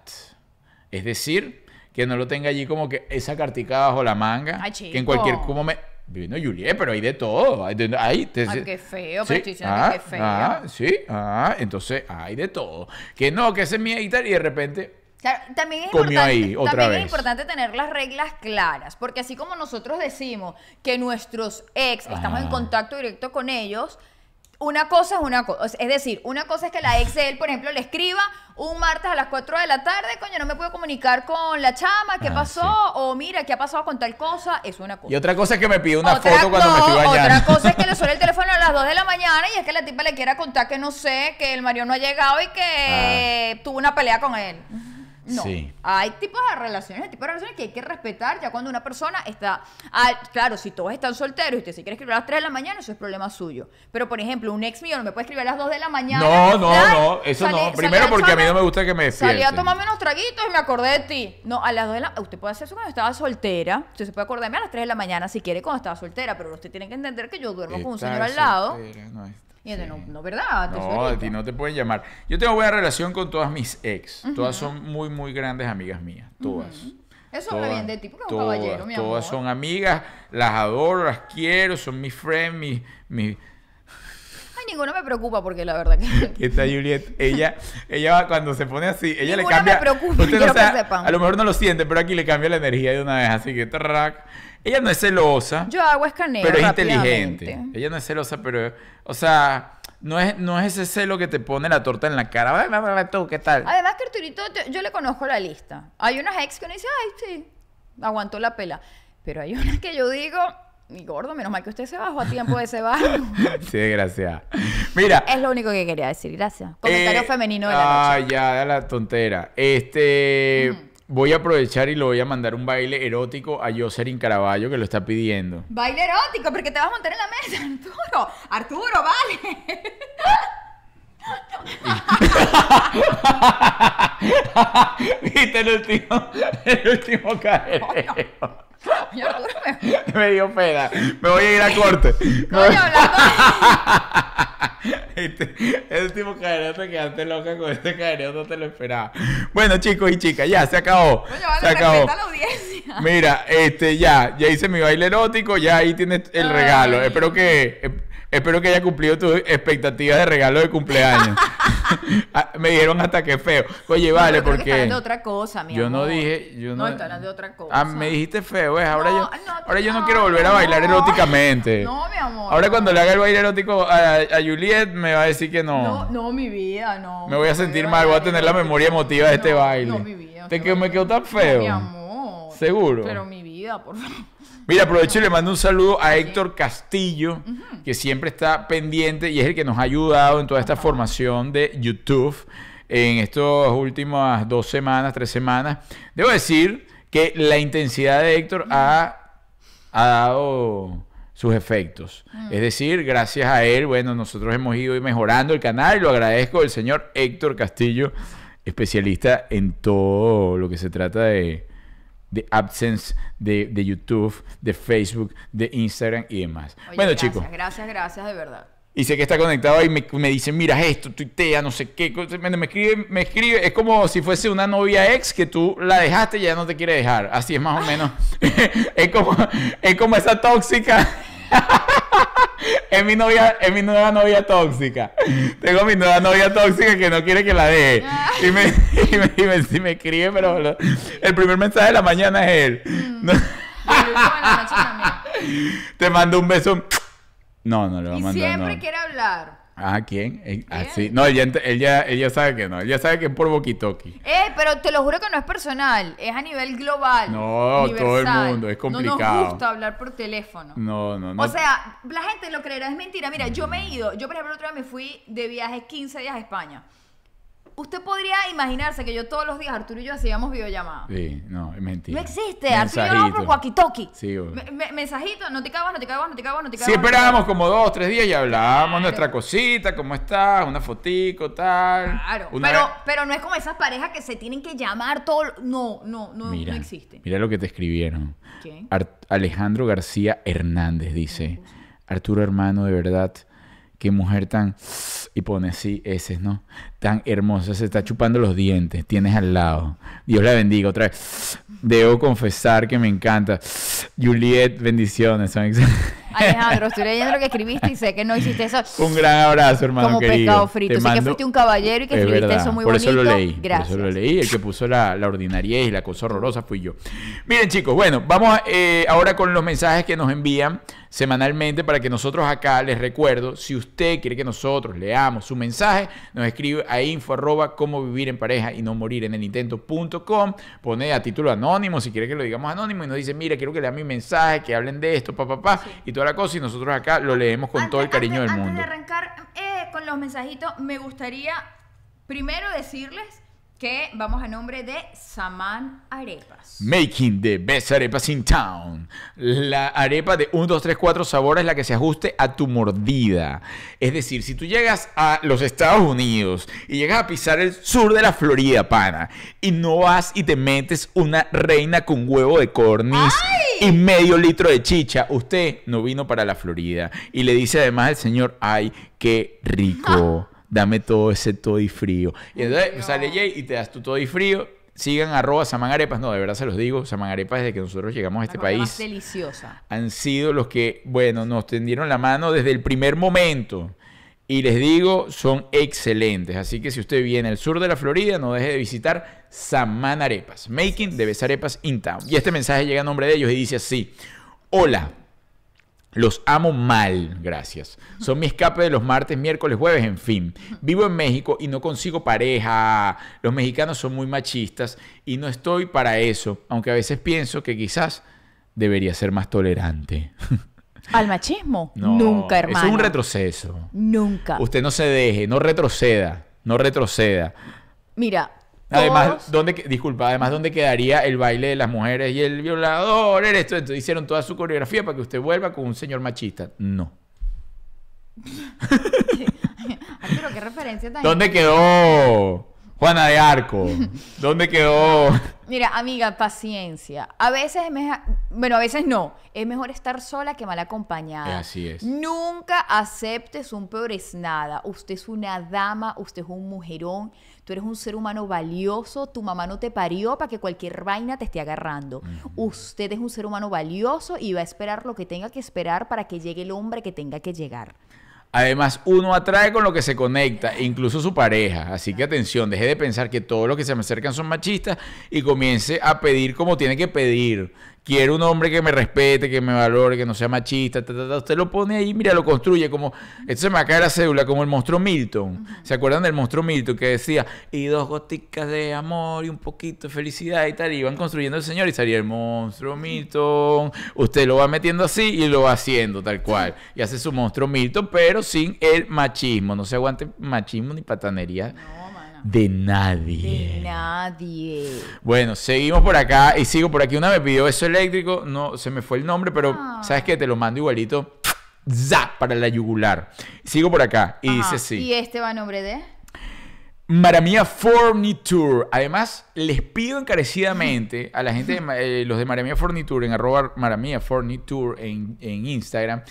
Es decir, que no lo tenga allí como que esa cartica bajo la manga, Ay, que en cualquier momento... Bueno, Juliet, pero hay de todo. Hay de- hay- te- Ay, qué feo, Sí, pero ah, que qué feo. ah, sí, ah, entonces hay de todo. Que no, que ese es mi y tal, y de repente Claro, también es, Comió importante, ahí, otra también vez. es importante tener las reglas claras, porque así como nosotros decimos que nuestros ex estamos en Ah. contacto directo con ellos, una cosa es una cosa, es decir, una cosa es que la ex de él, por ejemplo, le escriba un martes a las 4 de la tarde, coño, no me puedo comunicar con la chama, ¿qué Ah, pasó? sí. O mira, ¿qué ha pasado con tal cosa? Es una cosa. Y otra cosa es que me pide una Otra- foto cuando me estoy bañando. Otra cosa es que le suene el teléfono a las 2 de la mañana y es que la tipa le quiera contar que no sé, que el marido no ha llegado y que tuvo una pelea con él. No. Sí. Hay tipos de relaciones, hay tipos de relaciones que hay que respetar ya cuando una persona está. Ah, claro, si todos están solteros y usted se quiere escribir a las 3 de la mañana, eso es problema suyo. Pero, por ejemplo, un ex mío no me puede escribir a las 2 de la mañana. No, no, no, eso salí- no. Primero a porque a mí no me gusta que me despierten. Salí a tomarme unos traguitos y me acordé de ti. No, a las 2 de la Usted puede hacer eso cuando estaba soltera. Usted se puede acordarme a las 3 de la mañana si quiere cuando estaba soltera, pero usted tiene que entender que yo duermo con un señor al lado. soltera, no es- Y entonces, sí. no, no, ¿verdad? No, a ti no te pueden llamar. Yo tengo buena relación con todas mis ex. Todas son muy, muy grandes amigas mías. Todas. Eso habla Todas, bien de ti, porque es un todas, caballero, mi Todas amor. son amigas, las adoro, las quiero, son mis friends, mis, mis, Ay, ninguno me preocupa porque la verdad que. ¿Qué tal Juliet? Ella, ella va- cuando se pone así, ella le Ninguna cambia. me preocupa, no que sepan. A lo mejor no lo siente, pero aquí le cambia la energía de una vez. Así que track. Ella no es celosa, Yo hago escaneo. pero es inteligente. Ella no es celosa, pero, o sea, no es, no es ese celo que te pone la torta en la cara. Va, va, tú, ¿qué tal? Además que Arturito, yo le conozco la lista. Hay unas ex que uno dice, ay, sí, aguantó la pela. Pero hay unas que yo digo, mi gordo, menos mal que usted se bajó a tiempo de ese barco. Sí, desgraciada. Mira. es lo único que quería decir, gracias. Comentario Eh, femenino de la noche. Ah, ya, da la tontera. Este. Voy a aprovechar y le voy a mandar un baile erótico a Jocelyn Caraballo que lo está pidiendo. Baile erótico, porque te vas a montar en la mesa, Arturo. Arturo, vale. ¿Viste el último? El último Arturo, me... Dio pena. Me voy a ir a corte. Coño, Este, el último careo te quedaste loca con este careo, no te lo esperaba. Bueno, chicos y chicas, ya se acabó. Coño, se vale, acabó. respeta a la audiencia. Mira, este, ya, ya hice mi baile erótico, ya ahí tienes el Ay. regalo. Espero que, eh, espero que haya cumplido tus expectativas de regalo de cumpleaños. Ah, Me dijeron hasta que feo. Oye, vale, No, pero creo que está porque hablando de otra cosa, mi yo no amor. dije, yo no. No, está hablando de otra cosa. Ah, me dijiste feo, ¿ves? Ahora No, yo, no, ahora yo no no, quiero volver a no. bailar eróticamente. No, mi amor. Ahora no. cuando le haga el baile erótico a, a Juliet me va a decir que no. No, no, mi vida, no. Me voy a No sentir mal, voy a tener la memoria emotiva de este No, baile. No, mi vida. Te qué que me quedó tan No, feo. mi amor. ¿Seguro? Pero mi vida, por favor. Mira, aprovecho y le mando un saludo a Héctor Castillo, que siempre está pendiente y es el que nos ha ayudado en toda esta formación de YouTube en estas últimas dos semanas, tres semanas. Debo decir que la intensidad de Héctor ha, ha dado sus efectos. Es decir, gracias a él, bueno, nosotros hemos ido mejorando el canal y lo agradezco al señor Héctor Castillo, especialista en todo lo que se trata de, de AdSense, de, de YouTube, de Facebook, de Instagram y demás. Oye, bueno, gracias, chicos, Gracias, gracias, de verdad. y sé que está conectado y me, me dice, mira esto, tuitea, no sé qué. cosa". Me, me escribe, me escribe, es como si fuese una novia ex que tú la dejaste y ya no te quiere dejar. Así es más o menos. es, como, es como esa tóxica. es mi novia, es mi nueva novia tóxica. Tengo mi nueva novia tóxica que no quiere que la deje. Y me, y me, y me- y me escribe, pero lo- el primer mensaje de la mañana es él. No- Y también. te mando un beso. No, no le va a Y mandar. siempre no. quiere hablar. Ah, ¿quién? Eh, ah, ¿Quién? sí. No, ya, él ya sabe que no. Él ya sabe que es por boquitoki. Eh, pero te lo juro que no es personal, es a nivel global. No, todo el mundo, es No complicado. nos gusta hablar por teléfono. No, no, no. O sea, la gente lo creerá, es mentira. Mira, yo me he ido, yo por ejemplo, otro día me fui de viaje 15 días a España. Usted podría imaginarse que yo todos los días, Arturo y yo hacíamos videollamadas. Sí, no, es mentira. No existe. Arturo y yo hablamos por walkie-talkie. Sí. Me- me- mensajito, no te cagas, no te cagas, no te cagas, no te cagas. Te esperábamos como dos, tres días y hablábamos Claro. nuestra cosita, cómo estás, una fotico, tal. Claro, Una- pero, pero no es como esas parejas que se tienen que llamar todo. No, no, no, mira, no existe. Mira lo que te escribieron. ¿Quién? Alejandro García Hernández dice, Arturo hermano, de verdad, qué mujer tan... Y pone así, ese, ¿no? Tan hermosa, se está chupando los dientes, tienes al lado. Dios la bendiga otra vez. Debo confesar que me encanta. Juliet, bendiciones. son Alejandro, estoy leyendo lo que escribiste y sé que no hiciste eso Un gran abrazo, hermano como querido. pescado frito. Te Sé que fuiste un caballero y que Es escribiste verdad, eso muy por bonito. eso lo leí. Gracias. Por eso lo leí. El que puso la, la y la cosa horrorosa fui yo. Miren, chicos, bueno, vamos eh, ahora con los mensajes que nos envían semanalmente para que nosotros acá les recuerdo, si usted quiere que nosotros leamos su mensaje, nos escribe a info arroba cómo vivir en pareja y no morir en el intento.com, pone a título anónimo si quiere que lo digamos anónimo y nos dice, mira, quiero que lean mi mensaje, que hablen de esto, papá, papá, y toda la cosa y nosotros acá lo leemos con todo el Antes- cariño antes- del mundo. Antes de arrancar eh, con los mensajitos, me gustaría primero decirles que vamos a nombre de Saman Arepas. Making the best arepas in town. La arepa de 1, 2, 3, 4 sabores, la que se ajuste a tu mordida. Es decir, si tú llegas a los Estados Unidos y llegas a pisar el sur de la Florida, pana, y no vas y te metes una reina con huevo de corniz y medio litro de chicha, usted no vino para la Florida. Y le dice además al señor, ay, qué rico. Dame todo ese toddy frío. Y entonces sale Jay y te das tu toddy frío. Sigan arroba Saman Arepas. No, de verdad se los digo. Saman Arepas desde que nosotros llegamos a este cosa más país deliciosa. han sido los que, bueno, nos tendieron la mano desde el primer momento. Y les digo, son excelentes. Así que si usted viene al sur de la Florida, no deje de visitar Saman Arepas. Making de Best Arepas in Town. Y este mensaje llega a nombre de ellos y dice así. Hola. Los amo mal, gracias. Son mi escape de los martes, miércoles, jueves, en fin. Vivo en México y no consigo pareja. Los mexicanos son muy machistas y no estoy para eso, aunque a veces pienso que quizás debería ser más tolerante. ¿Al machismo? No, Nunca, hermano. Eso es un retroceso. Nunca. Usted no se deje, no retroceda, no retroceda. Mira, Además, ¿dónde, disculpa, además, ¿dónde quedaría el baile de las mujeres y el violador? Esto? Entonces hicieron toda su coreografía para que usted vuelva con un señor machista. No. Arturo, qué referencia tan... ¿Dónde quedó Juana de Arco? ¿Dónde quedó? Mira, amiga, paciencia. A veces es mejor, bueno, a veces no. Es mejor estar sola que mal acompañada. Así es. Nunca aceptes un peor es nada. Usted es una dama, usted es un mujerón, tú eres un ser humano valioso, tu mamá no te parió para que cualquier vaina te esté agarrando. Usted es un ser humano valioso y va a esperar lo que tenga que esperar para que llegue el hombre que tenga que llegar. Además, uno atrae con lo que se conecta, incluso su pareja. Así que atención, deje de pensar que todos los que se me acercan son machistas y comience a pedir como tiene que pedir. Quiero un hombre que me respete, que me valore, que no sea machista. ta, ta, ta. Usted lo pone ahí, mira, lo construye como. Esto se me va a caer la cédula, como el monstruo Milton. ¿Se acuerdan del monstruo Milton que decía, y dos goticas de amor y un poquito de felicidad y tal? Y iban construyendo el señor y salía el monstruo Milton. Usted lo va metiendo así y lo va haciendo tal cual. Y hace su monstruo Milton, pero sin el machismo. No se aguante machismo ni patanería No. De nadie. De nadie. Bueno, seguimos por acá y sigo por aquí. Una me pidió eso eléctrico, no se me fue el nombre, pero Ah. sabes que te lo mando igualito. ¡Zap! Para la yugular. Sigo por acá y Ajá. dice así. Y este va a nombre de... Maramia Forniture. Además, les pido encarecidamente a la gente, de, eh, los de Maramia Forniture, en arroba Forniture en, en Instagram,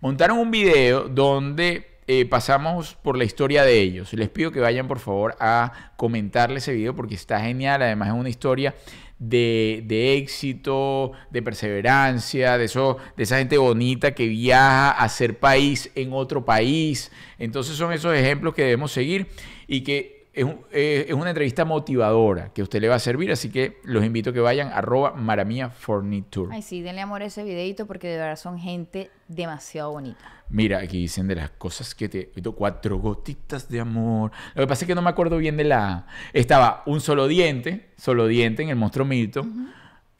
montaron un video donde eh, pasamos por la historia de ellos. Les pido que vayan, por favor, a comentarle ese video porque está genial. Además, es una historia de, de éxito, de perseverancia, de, eso, de esa gente bonita que viaja a hacer país en otro país. Entonces son esos ejemplos que debemos seguir y que es, un- eh, es una entrevista motivadora que a usted le va a servir, así que los invito a que vayan arroba Maramia Forniture. Ay, sí, denle amor a ese videito porque de verdad son gente demasiado bonita. Mira, aquí dicen de las cosas que te... Cuatro gotitas de amor. Lo que pasa es que no me acuerdo bien de la... Estaba un solo diente, solo diente en el monstruo Milton,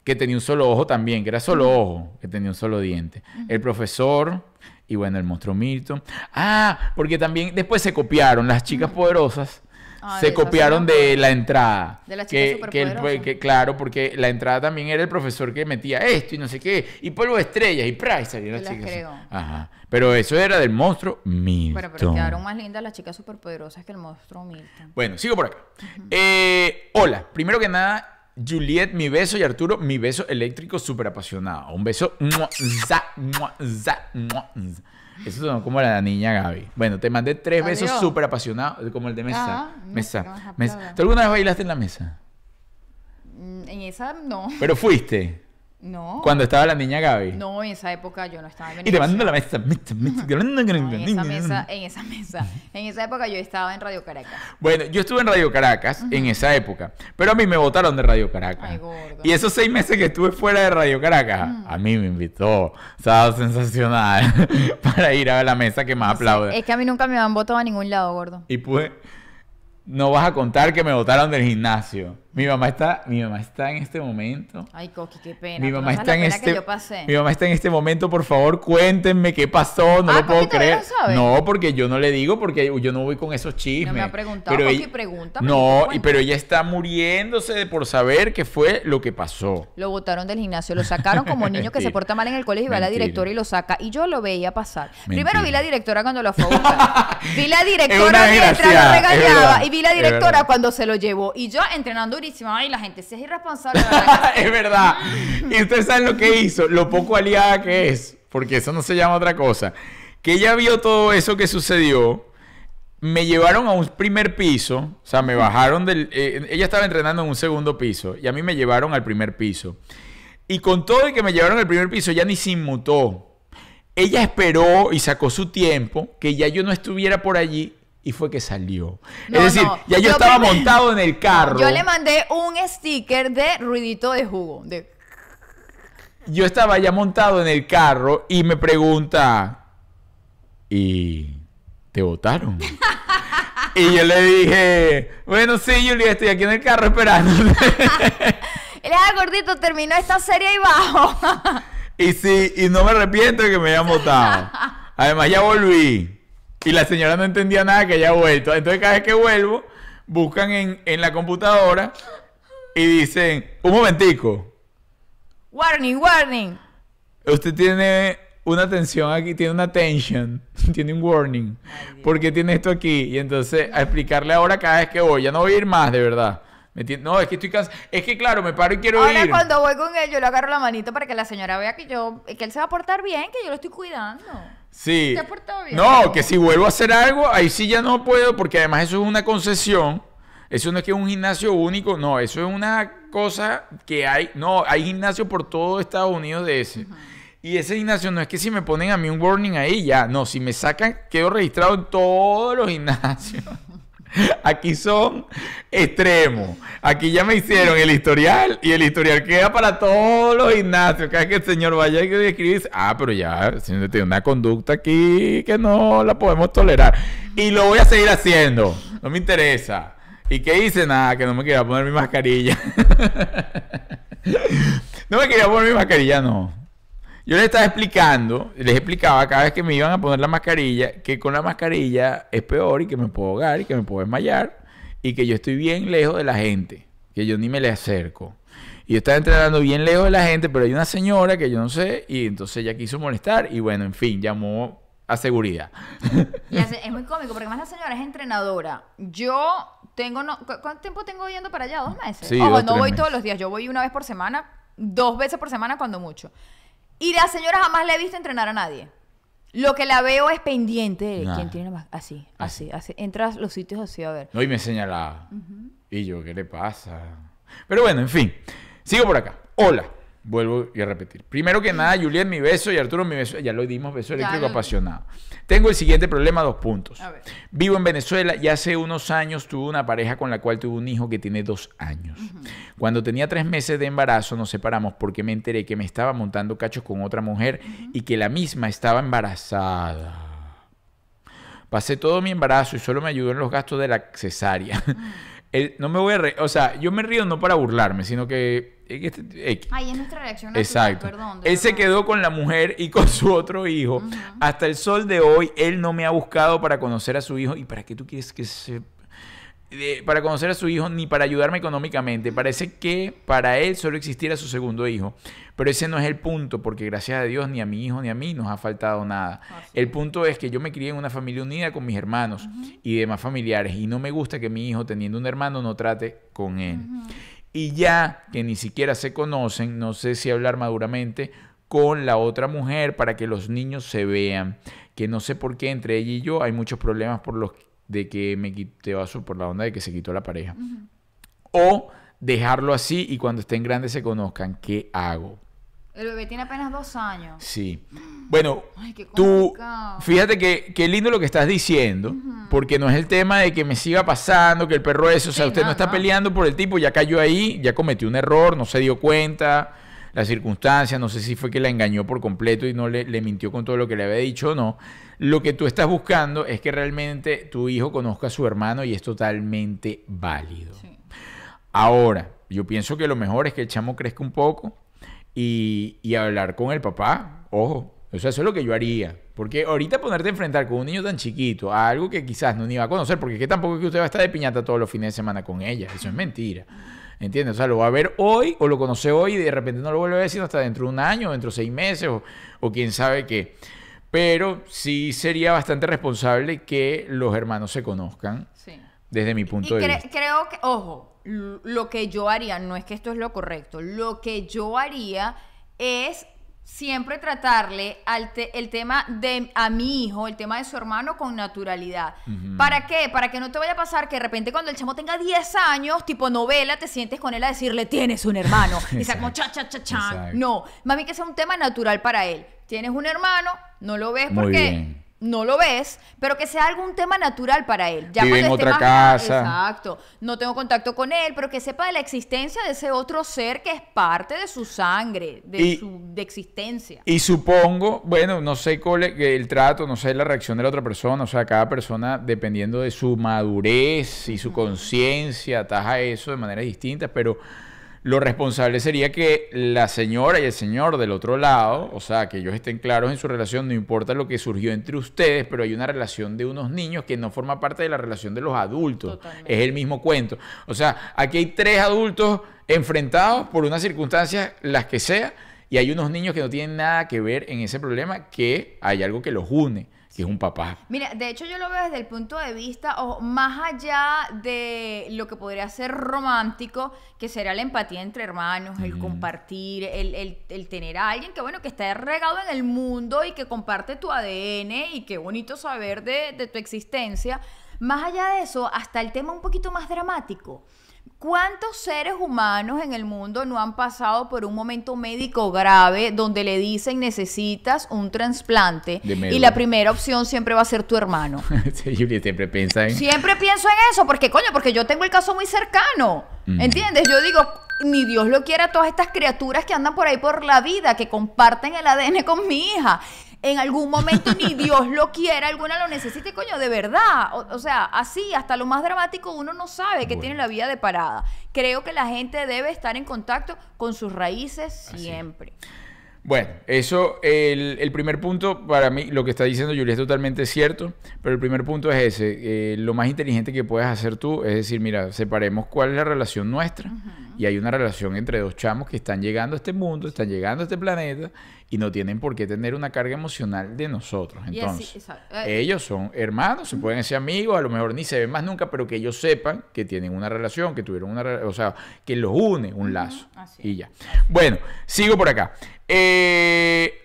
que tenía un solo ojo también, que era solo ojo, que tenía un solo diente. El profesor y bueno, el monstruo Milton. Ah, porque también después se copiaron las chicas poderosas. Ah, se copiaron de la entrada. De la chica que, que, el- superpoderosa. que- claro, porque la entrada también era el profesor que metía esto y no sé qué, y polvo de estrellas y pra, y salía la Te las chica así. creo. Ajá. Pero eso era del monstruo Milton. Bueno, pero quedaron más lindas las chicas superpoderosas que el monstruo Milton. Bueno, sigo por acá. Eh, hola, primero que nada, Juliet, mi beso y Arturo, mi beso eléctrico súper apasionado. Un beso. mua, za, mua, za, mua, za. Eso sonó como la niña Gaby. Bueno, te mandé tres Adiós. besos súper apasionados, como el de mesa. Mesa, mesa. ¿Tú alguna vez bailaste en la mesa? Mm, En esa no. Pero fuiste No. cuando estaba la niña Gaby. No, en esa época yo no estaba en Y te la mesa. mesa, mesa, No, en esa mesa, en esa mesa. En esa época yo estaba en Radio Caracas. Bueno, yo estuve en Radio Caracas en esa época, pero a mí me votaron de Radio Caracas. Ay, gordo. Y esos seis meses que estuve fuera de Radio Caracas, a mí me invitó, sábado sensacional, para ir a la mesa que más aplaude. Es que a mí nunca me han votado a ningún lado, gordo. Y pues, no vas a contar que me votaron del gimnasio. Mi mamá está, mi mamá está en este momento. Ay, Coqui, qué pena. Mi no mamá está en este que yo pasé. Mi mamá está en este momento, por favor, cuéntenme qué pasó, no Ah, lo puedo Coqui creer. no porque yo no le digo porque yo no voy con esos chismes. No me ha preguntado, Coqui, pregúntame, No, y, pero ella está muriéndose de por saber qué fue lo que pasó. Lo botaron del gimnasio, lo sacaron como niño que se porta mal en el colegio y va a la directora y lo saca. Y yo lo veía pasar. Mentira. Primero vi la directora cuando lo fue a buscar. vi la directora mientras lo regañaba. Y vi la directora cuando se lo llevó. Y yo entrenando durísimo. Ay, la gente sí es irresponsable. ¿verdad es verdad. Y ustedes saben lo que hizo, lo poco aliada que es, porque eso no se llama otra cosa. Que ella vio todo eso que sucedió, me llevaron a un primer piso, o sea, me bajaron del... eh, ella estaba entrenando en un segundo piso y a mí me llevaron al primer piso. Y con todo y que me llevaron al primer piso, ya ni se inmutó. Ella esperó y sacó su tiempo, que ya yo no estuviera por allí. Y fue que salió. No, es decir, no. ya yo estaba primero- montado en el carro. Yo le mandé un sticker de ruidito de jugo. De... yo estaba ya montado en el carro y me pregunta, ¿y te votaron? y yo le dije, bueno, sí, Julia, estoy aquí en el carro esperando. Él era gordito, terminó esta serie ahí bajo. y sí, y no me arrepiento de que me hayan votado. Además, ya volví. Y la señora no entendía nada que haya vuelto. Entonces, cada vez que vuelvo, buscan en, en la computadora y dicen, un momentico. warning, warning. Usted tiene una tensión aquí, tiene una tension, tiene un warning. ¿Por qué tiene esto aquí? Y entonces a explicarle ahora cada vez que voy, ya no voy a ir más, de verdad. No, es que estoy cansado. Es que claro, me paro y quiero Ahora ir. cuando voy con él, yo le agarro la manito para que la señora vea que yo, que él se va a portar bien, que yo lo estoy cuidando. Sí. ¿Te has portado bien? No, que si vuelvo a hacer algo, ahí sí ya no puedo, porque además eso es una concesión. Eso no es que es un gimnasio único, no, eso es una cosa que hay, no, hay gimnasio por todo Estados Unidos de ese. Y ese gimnasio no es que si me ponen a mí un warning ahí, ya, no, si me sacan, quedo registrado en todos los gimnasios. Aquí son extremos. Aquí ya me hicieron el historial y el historial queda para todos los gimnasios. Cada vez que el señor vaya y escribe, ah, pero ya, tiene una conducta aquí que no la podemos tolerar. Y lo voy a seguir haciendo. No me interesa. ¿Y qué hice? Nada, que no me quería poner mi mascarilla. no me quería poner mi mascarilla, no. Yo les estaba explicando, les explicaba cada vez que me iban a poner la mascarilla, que con la mascarilla es peor y que me puedo ahogar y que me puedo desmayar y que yo estoy bien lejos de la gente, que yo ni me le acerco. Y yo estaba entrenando bien lejos de la gente, pero hay una señora que yo no sé y entonces ella quiso molestar y bueno, en fin, llamó a seguridad. Y hace- es muy cómico porque además la señora es entrenadora. Yo tengo, no, ¿cu- ¿cuánto tiempo tengo yendo para allá? ¿Dos meses? Sí, Ojo, dos, no voy meses. todos los días, yo voy una vez por semana, dos veces por semana cuando mucho. Y la señora jamás le he visto entrenar a nadie. Lo que la veo es pendiente de Nah. quién tiene más. Así, así, así. Entras los sitios así a ver. No, y me señalaba. Y yo, ¿qué le pasa? Pero bueno, en fin. Sigo por acá. Hola. Vuelvo y a repetir. Primero que nada, Julián, mi beso y Arturo, mi beso. Ya lo dimos, beso eléctrico apasionado. Tengo el siguiente problema, dos puntos. A ver. Vivo en Venezuela y hace unos años tuve una pareja con la cual tuve un hijo que tiene dos años. Cuando tenía tres meses de embarazo nos separamos porque me enteré que me estaba montando cachos con otra mujer y que la misma estaba embarazada. Pasé todo mi embarazo y solo me ayudó en los gastos de la cesárea. El- no me voy a reír, o sea, yo me río no para burlarme, sino que... que este-. Ay, es nuestra reacción natural, Exacto. perdón. él se quedó con la mujer y con su otro hijo. Hasta el sol de hoy, él no me ha buscado para conocer a su hijo. ¿Y para qué tú quieres que se... para conocer a su hijo ni para ayudarme económicamente. Parece que para él solo existiera su segundo hijo. Pero ese no es el punto, porque gracias a Dios ni a mi hijo ni a mí nos ha faltado nada. El punto es que yo me crié en una familia unida con mis hermanos y demás familiares y no me gusta que mi hijo teniendo un hermano no trate con él. Y ya que ni siquiera se conocen, no sé si hablar maduramente con la otra mujer para que los niños se vean. Que no sé por qué entre ella y yo hay muchos problemas por los de que me quité por la onda de que se quitó la pareja. O dejarlo así y cuando estén grandes se conozcan. ¿Qué hago? El bebé tiene apenas dos años. Sí. Bueno, tú, fíjate que, qué lindo lo que estás diciendo, porque no es el tema de que me siga pasando, que el perro es, o sea, usted no, está peleando por el tipo, ya cayó ahí, ya cometió un error, no se dio cuenta, la circunstancia, no sé si fue que la engañó por completo y no le, le mintió con todo lo que le había dicho o no. Lo que tú estás buscando es que realmente tu hijo conozca a su hermano y es totalmente válido. Ahora, yo pienso que lo mejor es que el chamo crezca un poco y, y hablar con el papá. Ojo, o sea, eso es lo que yo haría. Porque ahorita ponerte a enfrentar con un niño tan chiquito a algo que quizás no ni va a conocer, porque es que tampoco es que usted va a estar de piñata todos los fines de semana con ella. Eso es mentira. ¿Entiendes? O sea, lo va a ver hoy o lo conoce hoy y de repente no lo vuelve a ver sino hasta dentro de un año, dentro de seis meses o, o quién sabe qué. Pero sí sería bastante responsable que los hermanos se conozcan. Desde mi punto de vista. Creo que, ojo, lo que yo haría, no es que esto es lo correcto, lo que yo haría es siempre tratarle al el tema de a mi hijo, el tema de su hermano con naturalidad. ¿Para qué? Para que no te vaya a pasar que de repente cuando el chamo tenga 10 años, tipo novela, te sientes con él a decirle, tienes un hermano. y sea como cha, cha, cha, cha. No, mami, que sea un tema natural para él. Tienes un hermano, no lo ves porque no lo ves, pero que sea algún tema natural para él. Ya Vive en otra casa. exacto. No tengo contacto con él, pero que sepa de la existencia de ese otro ser que es parte de su sangre, de su de existencia. Y supongo, bueno, no sé cuál es el trato, no sé la reacción de la otra persona, o sea, cada persona dependiendo de su madurez y su conciencia ataja eso de manera distinta, pero lo responsable sería que la señora y el señor del otro lado, o sea, que ellos estén claros en su relación, no importa lo que surgió entre ustedes, pero hay una relación de unos niños que no forma parte de la relación de los adultos. Es el mismo cuento. O sea, aquí hay tres adultos enfrentados por una circunstancia, las que sea, y hay unos niños que no tienen nada que ver en ese problema, que hay algo que los une que es un papá. Mira, de hecho yo lo veo desde el punto de vista, o más allá de lo que podría ser romántico, que será la empatía entre hermanos, el compartir, el, tener a alguien que, bueno, que está regado en el mundo y que comparte tu ADN y qué bonito saber de, de tu existencia. Más allá de eso, hasta el tema un poquito más dramático. ¿Cuántos seres humanos en el mundo no han pasado por un momento médico grave donde le dicen necesitas un trasplante y la primera opción siempre va a ser tu hermano? siempre piensa en... Siempre pienso en eso, porque coño, porque yo tengo el caso muy cercano. ¿Entiendes? Yo digo, ni Dios lo quiera a todas estas criaturas que andan por ahí por la vida, que comparten el ADN con mi hija en algún momento ni Dios lo quiera, alguna lo necesite, coño, de verdad. O, sea, así, hasta lo más dramático, uno no sabe que tiene la vida de parada. Creo que la gente debe estar en contacto con sus raíces siempre. Bueno, eso, el, primer punto, para mí, lo que está diciendo Julia es totalmente cierto, pero el primer punto es ese. Eh, lo más inteligente que puedes hacer tú es decir, mira, separemos cuál es la relación nuestra. Y hay una relación entre dos chamos que están llegando a este mundo, están llegando a este planeta y no tienen por qué tener una carga emocional de nosotros. Entonces, eh, ellos son hermanos, se pueden ser amigos, a lo mejor ni se ven más nunca, pero que ellos sepan que tienen una relación, que tuvieron una, o sea, que los une un lazo. Y ya. Bueno, sigo por acá. Eh,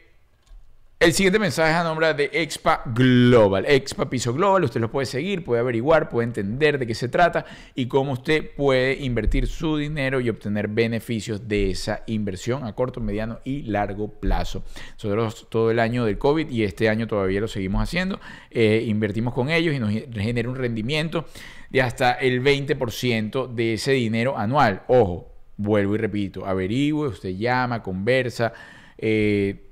el siguiente mensaje es a nombre de Expa Global. Expa Piso Global, usted lo puede seguir, puede averiguar, puede entender de qué se trata y cómo usted puede invertir su dinero y obtener beneficios de esa inversión a corto, mediano y largo plazo. Nosotros todo el año del COVID y este año todavía lo seguimos haciendo, eh, invertimos con ellos y nos genera un rendimiento de hasta el 20% de ese dinero anual. Ojo, vuelvo y repito, averigüe, usted llama, conversa. Eh,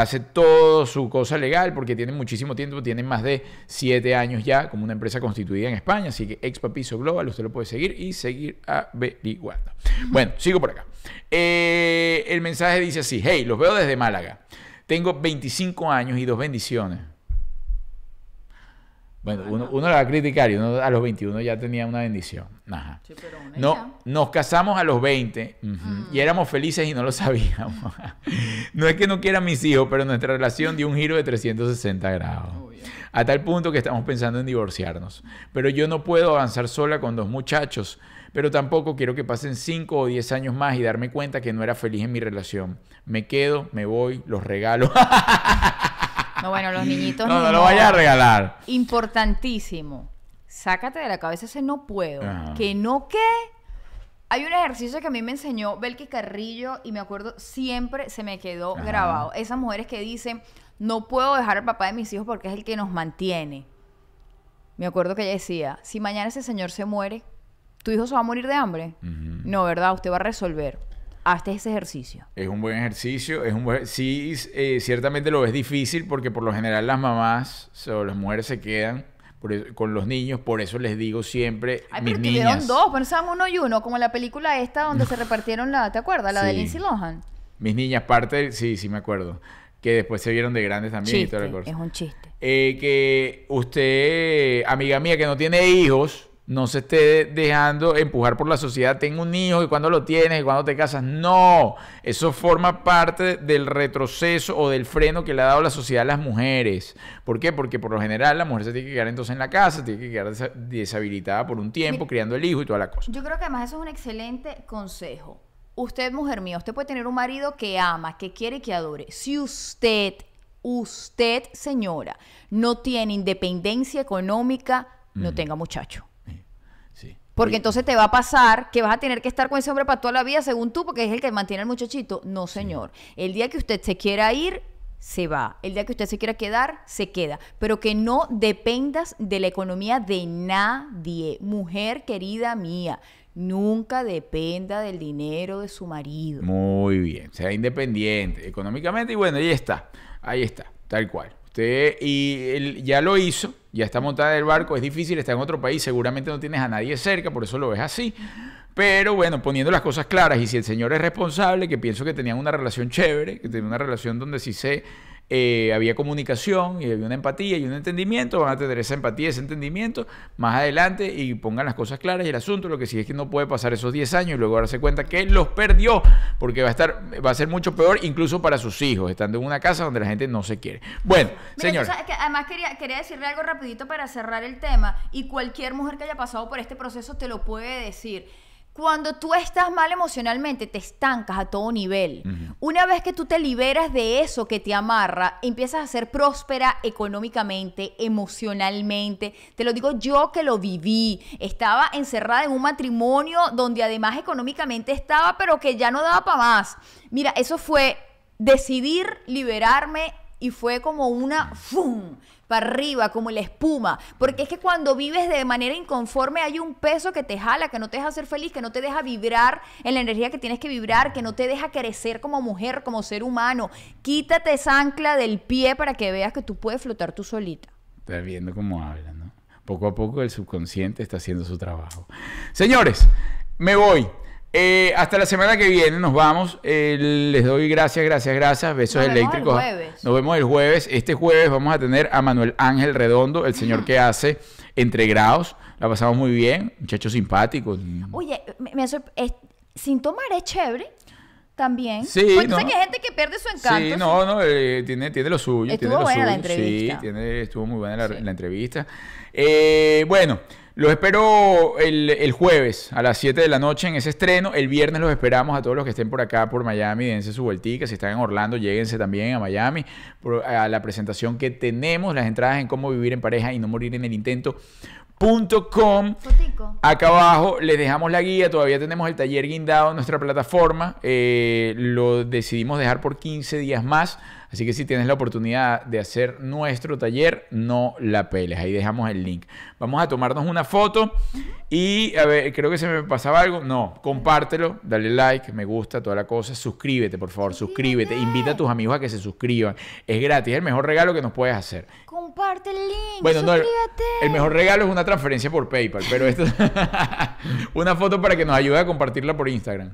hace todo su cosa legal porque tiene muchísimo tiempo, tiene más de siete años ya como una empresa constituida en España, así que Expa Piso Global, usted lo puede seguir y seguir averiguando. Bueno, sigo por acá. Eh, el mensaje dice así, hey, los veo desde Málaga. Tengo 25 años y dos bendiciones. Bueno, uno, uno la va a criticar y uno a los 21 ya tenía una bendición. Ajá. Sí, pero una No, nos casamos a los 20 ujú, Mm. y éramos felices y no lo sabíamos. no es que no quieran mis hijos, pero nuestra relación dio un giro de 360 grados. Obvio. A tal punto que estamos pensando en divorciarnos. Pero yo no puedo avanzar sola con dos muchachos. Pero tampoco quiero que pasen 5 o 10 años más y darme cuenta que no era feliz en mi relación. Me quedo, me voy, los regalo. No, bueno, los niñitos. no, ni no lo vayas a regalar. Importantísimo. Sácate de la cabeza ese no puedo. Ajá. Que no que. Hay un ejercicio que a mí me enseñó Belki Carrillo y me acuerdo siempre se me quedó Ajá. grabado. Esas mujeres que dicen, no puedo dejar al papá de mis hijos porque es el que nos mantiene. Me acuerdo que ella decía, si mañana ese señor se muere, ¿tu hijo se va a morir de hambre? No, ¿verdad? Usted va a resolver. Hazte ese ejercicio. Es un buen ejercicio, es un buen... Sí, eh, ciertamente lo ves difícil porque por lo general las mamás o las mujeres se quedan eso- con los niños, por eso les digo siempre, Ay, mis pero niñas, dos, pensaban uno y uno, como la película esta donde se repartieron la, ¿te acuerdas? La de. Lindsay Lohan. mis niñas parte, sí, sí me acuerdo, que después se vieron de grandes también y toda la Chiste, cosa. es un chiste. Eh, que usted, amiga mía, que no tiene hijos, no se esté dejando empujar por la sociedad. Tengo un hijo y cuando lo tienes y cuando te casas. No, eso forma parte del retroceso o del freno que le ha dado la sociedad a las mujeres. ¿Por qué? Porque por lo general la mujer se tiene que quedar entonces en la casa, tiene que quedar deshabilitada por un tiempo, criando el hijo y toda la cosa. Yo creo que además eso es un excelente consejo. Usted, mujer mía, usted puede tener un marido que ama, que quiere y que adore. Si usted, usted, señora, no tiene independencia económica, no Mm. tenga muchacho. Porque entonces te va a pasar que vas a tener que estar con ese hombre para toda la vida, según tú, porque es el que mantiene al muchachito. No, señor. El día que usted se quiera ir, se va. El día que usted se quiera quedar, se queda. Pero que no dependas de la economía de nadie. Mujer querida mía, nunca dependa del dinero de su marido. Muy bien, sea independiente económicamente y bueno, ahí está, ahí está, tal cual. Usted y él ya lo hizo, ya está montada el barco, es difícil, está en otro país, seguramente no tienes a nadie cerca, por eso lo ves así. Pero bueno, poniendo las cosas claras y si el señor es responsable, que pienso que tenían una relación chévere, que tenían una relación donde sí se eh, había comunicación y había una empatía y un entendimiento, van a tener esa empatía, ese entendimiento más adelante y pongan las cosas claras y el asunto, lo que sí es que no puede pasar esos 10 años y luego darse cuenta que los perdió, porque va a estar, va a ser mucho peor incluso para sus hijos, estando en una casa donde la gente no se quiere. Bueno, señor. que además quería, quería decirle algo rapidito para cerrar el tema y cualquier mujer que haya pasado por este proceso te lo puede decir. Cuando tú estás mal emocionalmente, te estancas a todo nivel. Una vez que tú te liberas de eso que te amarra, empiezas a ser próspera económicamente, emocionalmente. Te lo digo yo que lo viví. Estaba encerrada en un matrimonio donde además económicamente estaba, pero que ya no daba para más. Mira, eso fue decidir liberarme y fue como una ¡fum! Para arriba, como la espuma. Porque es que cuando vives de manera inconforme hay un peso que te jala, que no te deja ser feliz, que no te deja vibrar en la energía que tienes que vibrar, que no te deja crecer como mujer, como ser humano. Quítate esa ancla del pie para que veas que tú puedes flotar tú solita. Estás viendo cómo habla, ¿no? Poco a poco el subconsciente está haciendo su trabajo. Señores, me voy. Eh, hasta la semana que viene nos vamos. Eh, les doy gracias, gracias, gracias. Besos Nos vemos el eléctricos. jueves. Nos vemos el jueves. Este jueves vamos a tener a Manuel Ángel Redondo, el señor que hace entre grados. La pasamos muy bien. Muchacho simpático. Oye, me, me es- sin tomar es chévere también. Sí, Porque ¿no? que hay gente que pierde su encanto. Sí, no, no, eh, tiene, tiene lo suyo. Estuvo tiene lo buena la entrevista. Sí, tiene, estuvo muy buena la, Sí. la entrevista. Eh, bueno, los espero el, el jueves a las 7 de la noche en ese estreno. El viernes los esperamos a todos los que estén por acá, por Miami. Dense su vueltica. Si están en Orlando, lléguense también a Miami por- a la presentación que tenemos. Las entradas en cómo vivir en pareja y no morir en el intento. Punto com. Fotico. Acá abajo les dejamos la guía, todavía tenemos el taller guindado en nuestra plataforma, eh, lo decidimos dejar por 15 días más, así que si tienes la oportunidad de hacer nuestro taller, no la peles, ahí dejamos el link. Vamos a tomarnos una foto y, a ver, creo que se me pasaba algo, no, compártelo, dale like, me gusta, toda la cosa, suscríbete por favor, suscríbete, Suscríbete. invita a tus amigos a que se suscriban, es gratis, es el mejor regalo que nos puedes hacer. Comparte el link. Bueno, no, el, suscríbete. el mejor regalo es una transferencia por PayPal, pero esto es una foto para que nos ayude a compartirla por Instagram.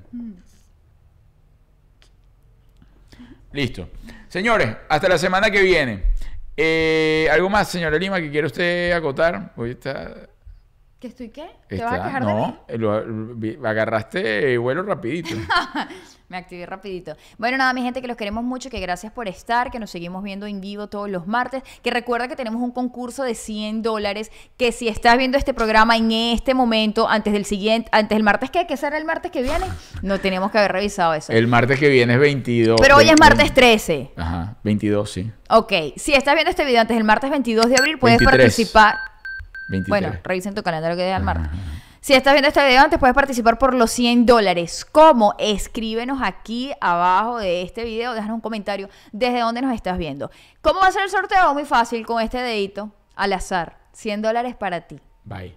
Listo. Señores, hasta la semana que viene. Eh, ¿Algo más, señora Lima, que quiere usted acotar? Hoy está... ¿Que estoy qué? ¿Te vas a quejar de mí? no, lo- lo- agarraste vuelo rapidito. Me activé rapidito. Bueno, nada, mi gente, que los queremos mucho, que gracias por estar, que nos seguimos viendo en vivo todos los martes, que recuerda que tenemos un concurso de 100 dólares, que si estás viendo este programa en este momento, antes del siguiente, antes del martes, ¿qué? ¿Qué será el martes que viene? No tenemos que haber revisado eso. El martes que viene es 22. Pero hoy es 20. martes 13. Ajá, 22, sí. Ok, si estás viendo este video antes del martes 22 de abril, puedes 23. participar. 23. Bueno, revisen tu calendario que dé al martes. Si estás viendo este video antes, puedes participar por los 100 dólares. ¿Cómo? Escríbenos aquí abajo de este video, déjanos un comentario desde dónde nos estás viendo. ¿Cómo va a ser el sorteo? Muy fácil, con este dedito, al azar. 100 dólares para ti. Bye.